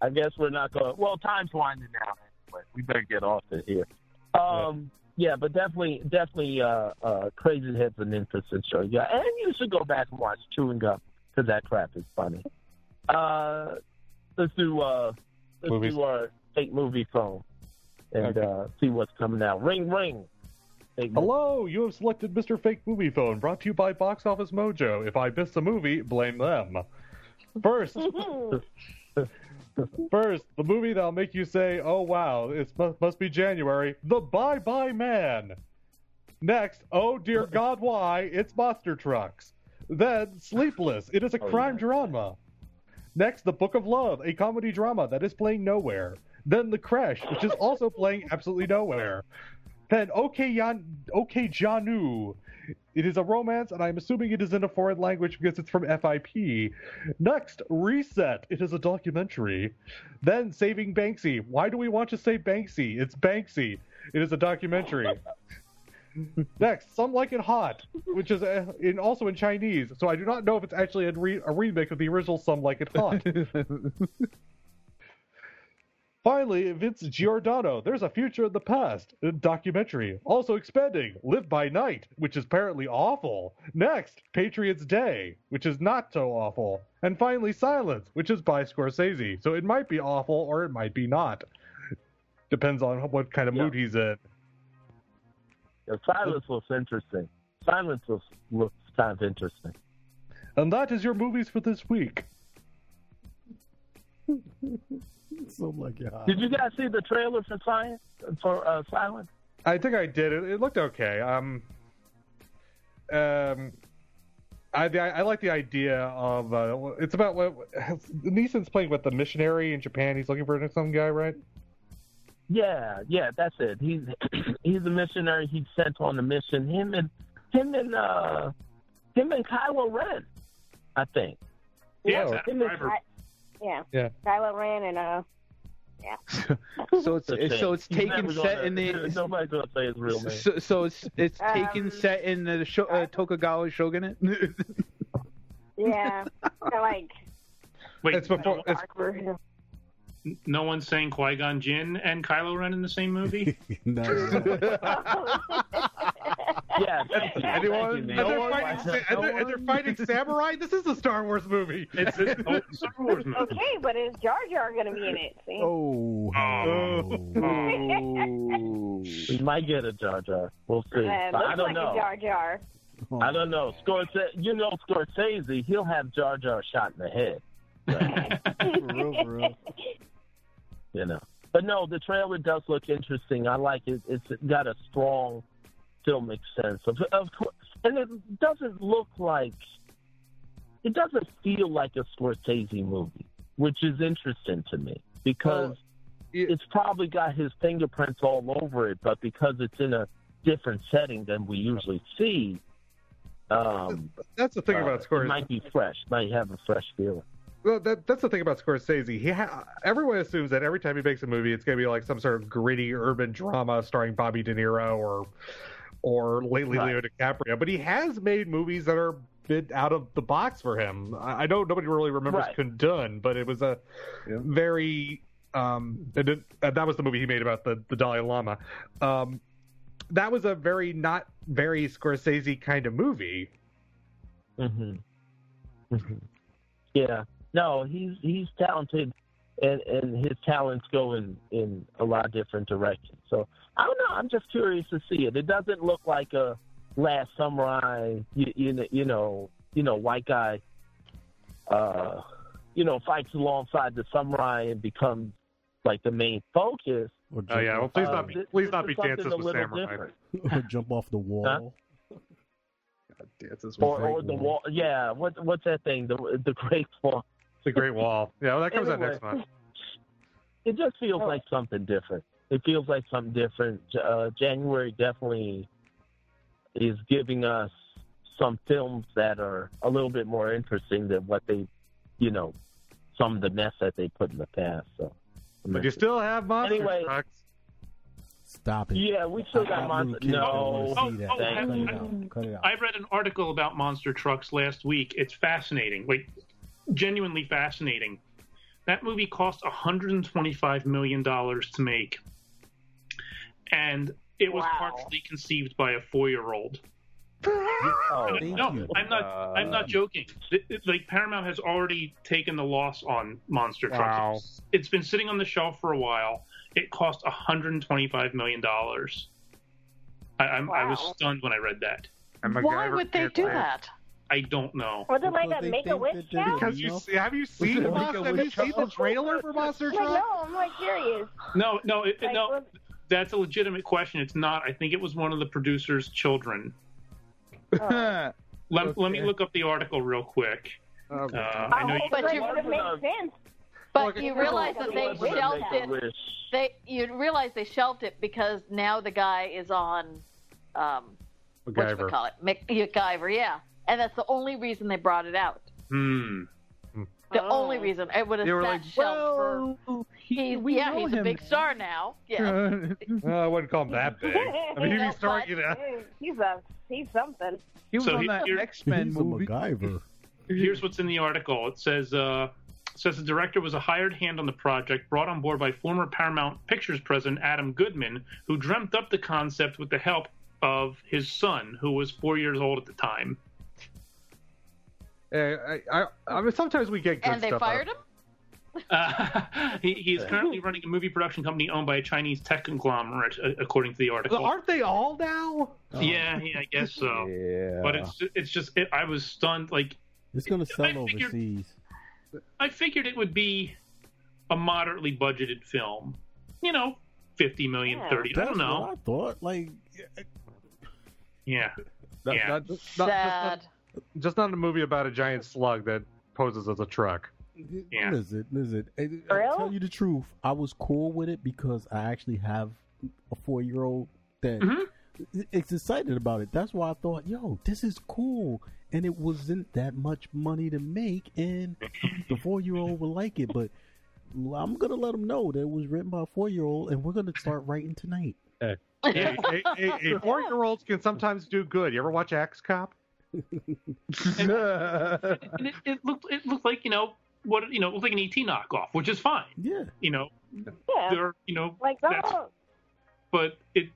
I guess we're not going. Well, time's winding down. Anyway. We better get off it here. Um, yeah, but definitely, definitely, uh, uh, Crazy Head's and interesting show. Yeah, and you should go back and watch Chewing Gum because that crap is funny. Uh, let's do uh, let's Movies. do our fake movie phone and Okay. uh, see what's coming out. Ring, ring. Hello, you have selected Mr. Fake Movie Phone, brought to you by Box Office Mojo. If I miss a movie, blame them. First, [laughs] first, the movie that'll make you say, "Oh wow, it must, be January." The Bye Bye Man. Next, oh dear God, why? It's Monster Trucks. Then, Sleepless. It is a Oh, crime yeah. drama. Next, The Book of Love, a comedy drama that is playing nowhere. Then The Crash, which is also playing absolutely nowhere. Then OK Yan OK Jaanu. It is a romance, and I'm assuming it is in a foreign language because it's from FIP. Next, Reset. It is a documentary. Then Saving Banksy. Why do we want to say Banksy? It's Banksy. It is a documentary. [laughs] Next, Some Like It Hot, which is uh, in, also in Chinese. So I do not know if it's actually a, re- a remake of the original Some Like It Hot. [laughs] Finally, Vince Giordano. There's a future in the past. A documentary. Also expanding. Live by Night, which is apparently awful. Next, Patriots Day, which is not so awful. And finally, Silence, which is by Scorsese. So it might be awful or it might be not. Depends on what kind of Yeah. mood he's in. Yeah, Silence looks interesting. Silence looks, looks kind of interesting. And that is your movies for this week. [laughs] so like, yeah. Did you guys see the trailer for Science for uh, Silence? I think I did. It, it looked okay. Um, um, I, I I like the idea of uh, it's about what Neeson's playing with the missionary in Japan. He's looking for some guy, right? Yeah, yeah, that's it. He's [clears throat] he's a missionary. He's sent on a mission. Him and him and uh him and Kylo Ren, I think. Yeah, him and Ky- Yeah. Yeah. Kylo Ren and uh, yeah. [laughs] So it's, it's so it's taken set in the [laughs] Nobody's gonna say his real name. so, so it's it's Um, taken set in the sho- uh, Tokugawa shogunate. [laughs] Yeah. so like Wait, It's before. It's, no one's saying Qui Gon Jinn and Kylo Ren in the same movie. no, no, no. Yeah, anyone? And, they're fighting, sa- and, they're, and they're fighting samurai. This is a Star Wars movie. It's a oh, Star [laughs] Wars movie. Okay, but is Jar Jar gonna be in it? See? Oh. Oh. We might get a Jar Jar. We'll see. Uh, looks I don't like know. a Jar Jar. I don't know. Scorsese, you know Scorsese, he'll have Jar Jar shot in the head. for real, for real. [laughs] you know. But no, the trailer does look interesting. I like it. It's got a strong filmic sense of, of course, and it doesn't look like it doesn't feel like a Scorsese movie, which is interesting to me because Well, it- it's probably got his fingerprints all over it, but because it's in a different setting than we usually see, um, That's the thing uh, about it Scorsese. might be fresh, might have a fresh feeling. Well, that, that's the thing about Scorsese. He ha- everyone assumes that every time he makes a movie, it's going to be like some sort of gritty urban drama starring Bobby De Niro or or lately Right. Leo DiCaprio. But he has made movies that are a bit out of the box for him. I, I know nobody really remembers Right. Kundun, but it was a very um, and it, and that was the movie he made about the the Dalai Lama. Um, that was a very not very Scorsese kind of movie. hmm hmm Yeah. No, he's he's talented, and and his talents go in in a lot of different directions. So I don't know. I'm just curious to see it. It doesn't look like a Last Samurai. You you, know- you know you know white guy. Uh, you know fights alongside the samurai and becomes like the main focus. Or Oh yeah, well please not be this- please not be something dances with samurai. [laughs] or jump off the [laughs] wall. Dances with Or, or the Wall. wall. Yeah. What what's that thing? The the Great Wall. the Great Wall. Yeah, well, that comes out next month. It just feels like something different. It feels like something different. Uh, January definitely is giving us some films that are a little bit more interesting than what they, you know, some of the mess that they put in the past. So, But you still have monster Anyway. trucks. Stop it. yeah, we still got I- I monster. really No, wanna see that. Oh, oh, Cut it I- out. Cut it out. I read an article about monster trucks last week. It's fascinating, like genuinely fascinating. That movie cost 125 million dollars to make, and it was Wow. partially conceived by a four-year-old. Oh, no, you. I'm not. I'm not uh, joking. It- it- like Paramount has already taken the loss on monster trucks. Wow. It's- it's been sitting on the shelf for a while. It cost 125 million dollars. I, I'm, I was stunned when I read that. Why would they do that? I don't know. Or it like Because a make a wish that? Because you see, have you seen Make a Monster, have you seen the trailer for Monster Like, Truck? no, I'm like curious. No, no, it, Like, no. Was- That's a legitimate question. It's not. I think it was one of the producer's children. Oh. [laughs] Let, let me look up the article real quick. Oh, Uh, I know you. but But you you- would have sense. But you realize that they shelved it. They you realize they shelved it because now the guy is on, um, what MacGyver. call it, MacGyver, yeah, and that's the only reason they brought it out. Hmm. The Oh. only reason it would have They were sat like, shelved well, He's, he, we yeah, know he's him. a big star now. Yeah. [laughs] Well, I wouldn't call him that [laughs] big. I mean, he'd No, be starting, you know. He's a he's something. he was So on he- that X Men He's a movie. MacGyver. [laughs] Here's what's in the article. It says uh, says the director was a hired hand on the project, brought on board by former Paramount Pictures president Adam Goodman, who dreamt up the concept with the help of his son, who was four years old at the time. Uh, I, I, I mean, sometimes we get good and they stuff. fired out. him. Uh, [laughs] he, he is currently running a movie production company owned by a Chinese tech conglomerate, uh, according to the article. Aren't they all now? Yeah, yeah, I guess so. Yeah. But it's it's just it, I was stunned. Like It's gonna sell I figured- overseas. I figured it would be a moderately budgeted film. You know, 50 million, 30. I don't know. what I thought. Like, Yeah. Not- yeah. not- just, not, just, not, just not a movie about a giant slug that poses as a truck. Yeah. listen, listen. I, For I real? tell you the truth, I was cool with it because I actually have a four year old that Mm-hmm. is excited about it. That's why I thought, yo, this is cool. And it wasn't that much money to make, and the four year old will like it. But I'm gonna let them know that it was written by a four year old, and we're gonna start writing tonight. Hey, [laughs] hey, hey, hey, four-year-olds can sometimes do good. You ever watch Axe Cop? And it, it looked it looked like, you know, what you know, it looked like an ET knockoff, which is fine. Yeah. You know, Yeah. there you know, Like that's, that. but it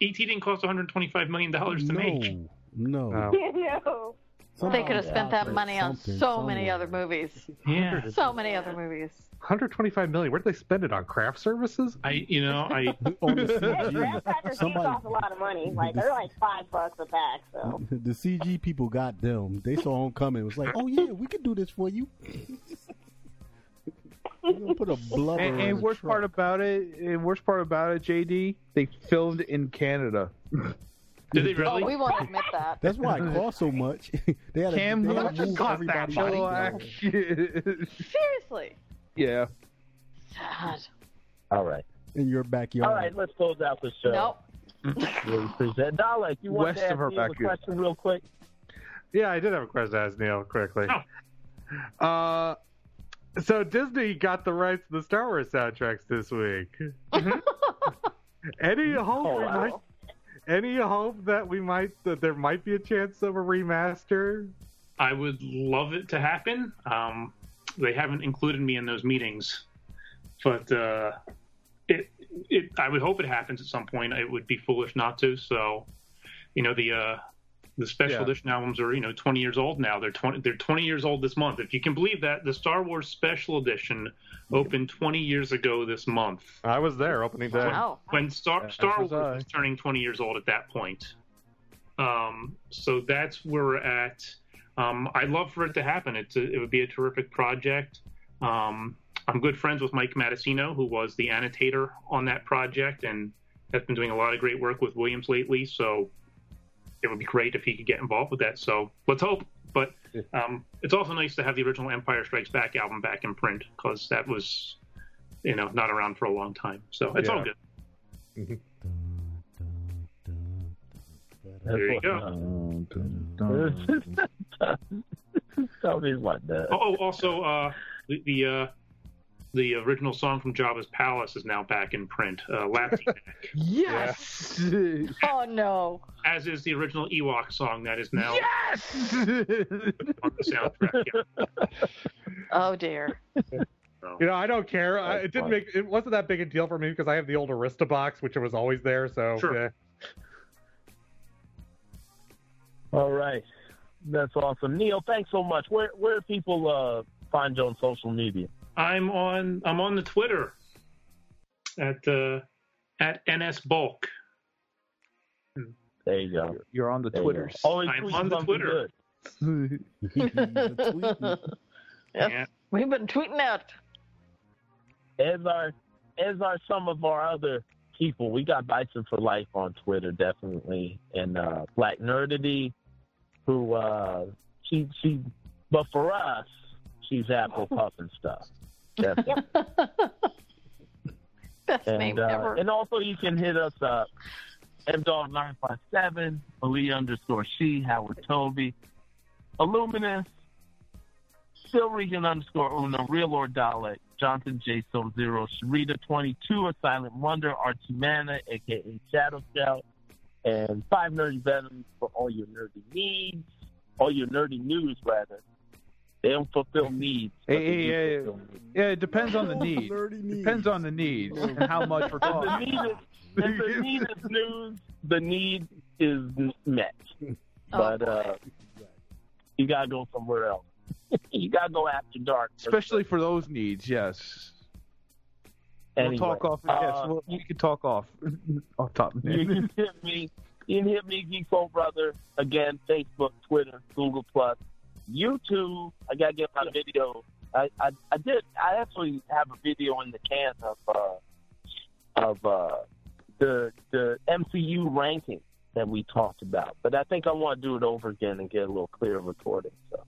ET didn't cost 125 million dollars to make. No, [laughs] No. No. They could have spent that money on something, so many other movies. Yeah. [laughs] So many other movies. 125 million. Where did they spend it on? Craft services? I you know, I [laughs] on the [laughs] Yeah, CG. graham crackers do Somebody- cost a lot of money. Like they're like five bucks a pack. So the CG people got them. They saw him coming. It was like, oh yeah, we can do this for you. Put a blubber. And, and the worst truck. part about it, and worst part about it, JD, they filmed in Canada. Did they Oh, really? we won't admit that. That's why it cost so much. [laughs] they had to, Cam they had Newton to move cost that everybody. much. Hello, around. action. Seriously. yeah. God. All right. in your backyard. All right, let's close out the show. Nope. [laughs] We present Dalek. You want West to ask of our me a question real quick? Yeah, I did have a question to ask Neil quickly. Oh. Uh, so Disney got the rights to the Star Wars soundtracks this week. [laughs] any hope? Oh, we wow. Any hope that we might that there might be a chance of a remaster? I would love it to happen. Um, they haven't included me in those meetings, but uh, it, it, I would hope it happens at some point. It would be foolish not to. So, you know, the uh, the special Yeah. edition albums are you know 20 years old now. They're 20 they're 20 years old this month. If you can believe that, the Star Wars special edition opened 20 years ago this month. I was there opening day. Wow. when Star As Star was Wars I. was turning 20 years old at that point. Um, so that's where we're at. Um, I'd love for it to happen. It's a, it would be a terrific project. Um, I'm good friends with Mike Matessino, who was the annotator on that project and has been doing a lot of great work with Williams lately. So it would be great if he could get involved with that. So let's hope. But um, it's also nice to have the original Empire Strikes Back album back in print because that was, you know, not around for a long time. So it's all Yeah. good. There you go. Somebody's [laughs] like that. Oh, oh, also, uh, the the, uh, the original song from Jabba's Palace is now back in print. Uh, Lapsy [laughs] Neck, Yes. Oh no. as is the original Ewok song that is now Yes. on the soundtrack. Yeah. [laughs] Oh dear. You know, I don't care. I, it didn't make it wasn't that big a deal for me because I have the old Arista box, which was always there. So Sure. yeah. All right. That's awesome. Neil, thanks so much. Where where do people uh, find you on social media? I'm on I'm on the Twitter at uh, at NS Bulk. There you go. You're on the There. Twitters. Always I'm on the Twitter. good. [laughs] Yeah. We've been tweeting out. As are as are some of our other people. We got Bison for Life on Twitter, definitely, and uh, Black Nerdity, who uh, she she, but for us, she's Apple Puff and stuff. [laughs] Best name and uh, ever. and also you can hit us up mdog nine five seven Ali underscore she Howard Toby Illuminous Still Regan underscore Uno Real or Dalek Johnson J. So Zero Sharita twenty two A Silent Wonder Archie Mana aka Shadow Scout and Five Nerdy Venoms for all your nerdy needs all your nerdy news rather they don't fulfill needs Hey, hey, do hey, fulfill needs. Yeah, it depends on the [laughs] need. Needs. Depends on the needs and how much we're [laughs] If the talking. need is, if the [laughs] need is news, the need is met. Oh, But uh, you gotta go somewhere else. you gotta go after dark. Especially for those needs, yes. Anyway, we'll talk off. yes, uh, well, you can talk off off top. you can hit me. You can hit me, Geek Soul Brother. Again, Facebook, Twitter, Google Plus. YouTube, I gotta get my video. I, I I did. I actually have a video in the can of uh, of uh, the the MCU ranking that we talked about. But I think I want to do it over again and get a little clearer recording. So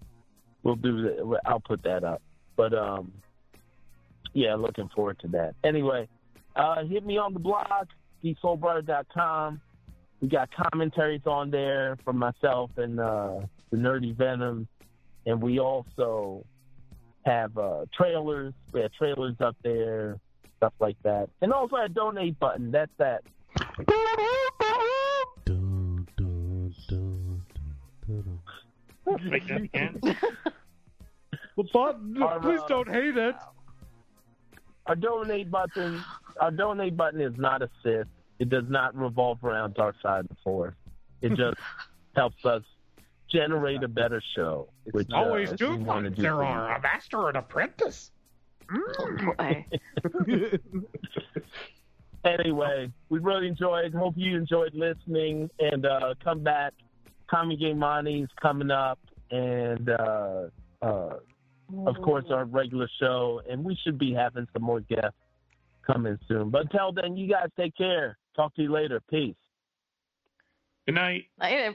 we'll do that. I'll put that up. But um, yeah, looking forward to that. Anyway, uh, hit me on the blog, geeksoulbrother.com. We got commentaries on there from myself and uh, the Nerdy Venom, and we also have uh, trailers. We have trailers up there, stuff like that, and also a donate button. That's that. Make that again. [laughs] The button, Our, please uh, don't hate it. Our donate button, our donate button is not a Sith. It does not revolve around Dark Side of the Force. It just [laughs] helps us generate a better show. Which uh, Always we do wanna find do there for are a master and apprentice. Boy. [laughs] anyway, we really enjoyed. Hope you enjoyed listening, and uh, come back. Tommy Game is coming up, and uh, uh, of course our regular show, and we should be having some more guests coming soon. But until then, you guys take care. Talk to you later. Peace. Good night. I,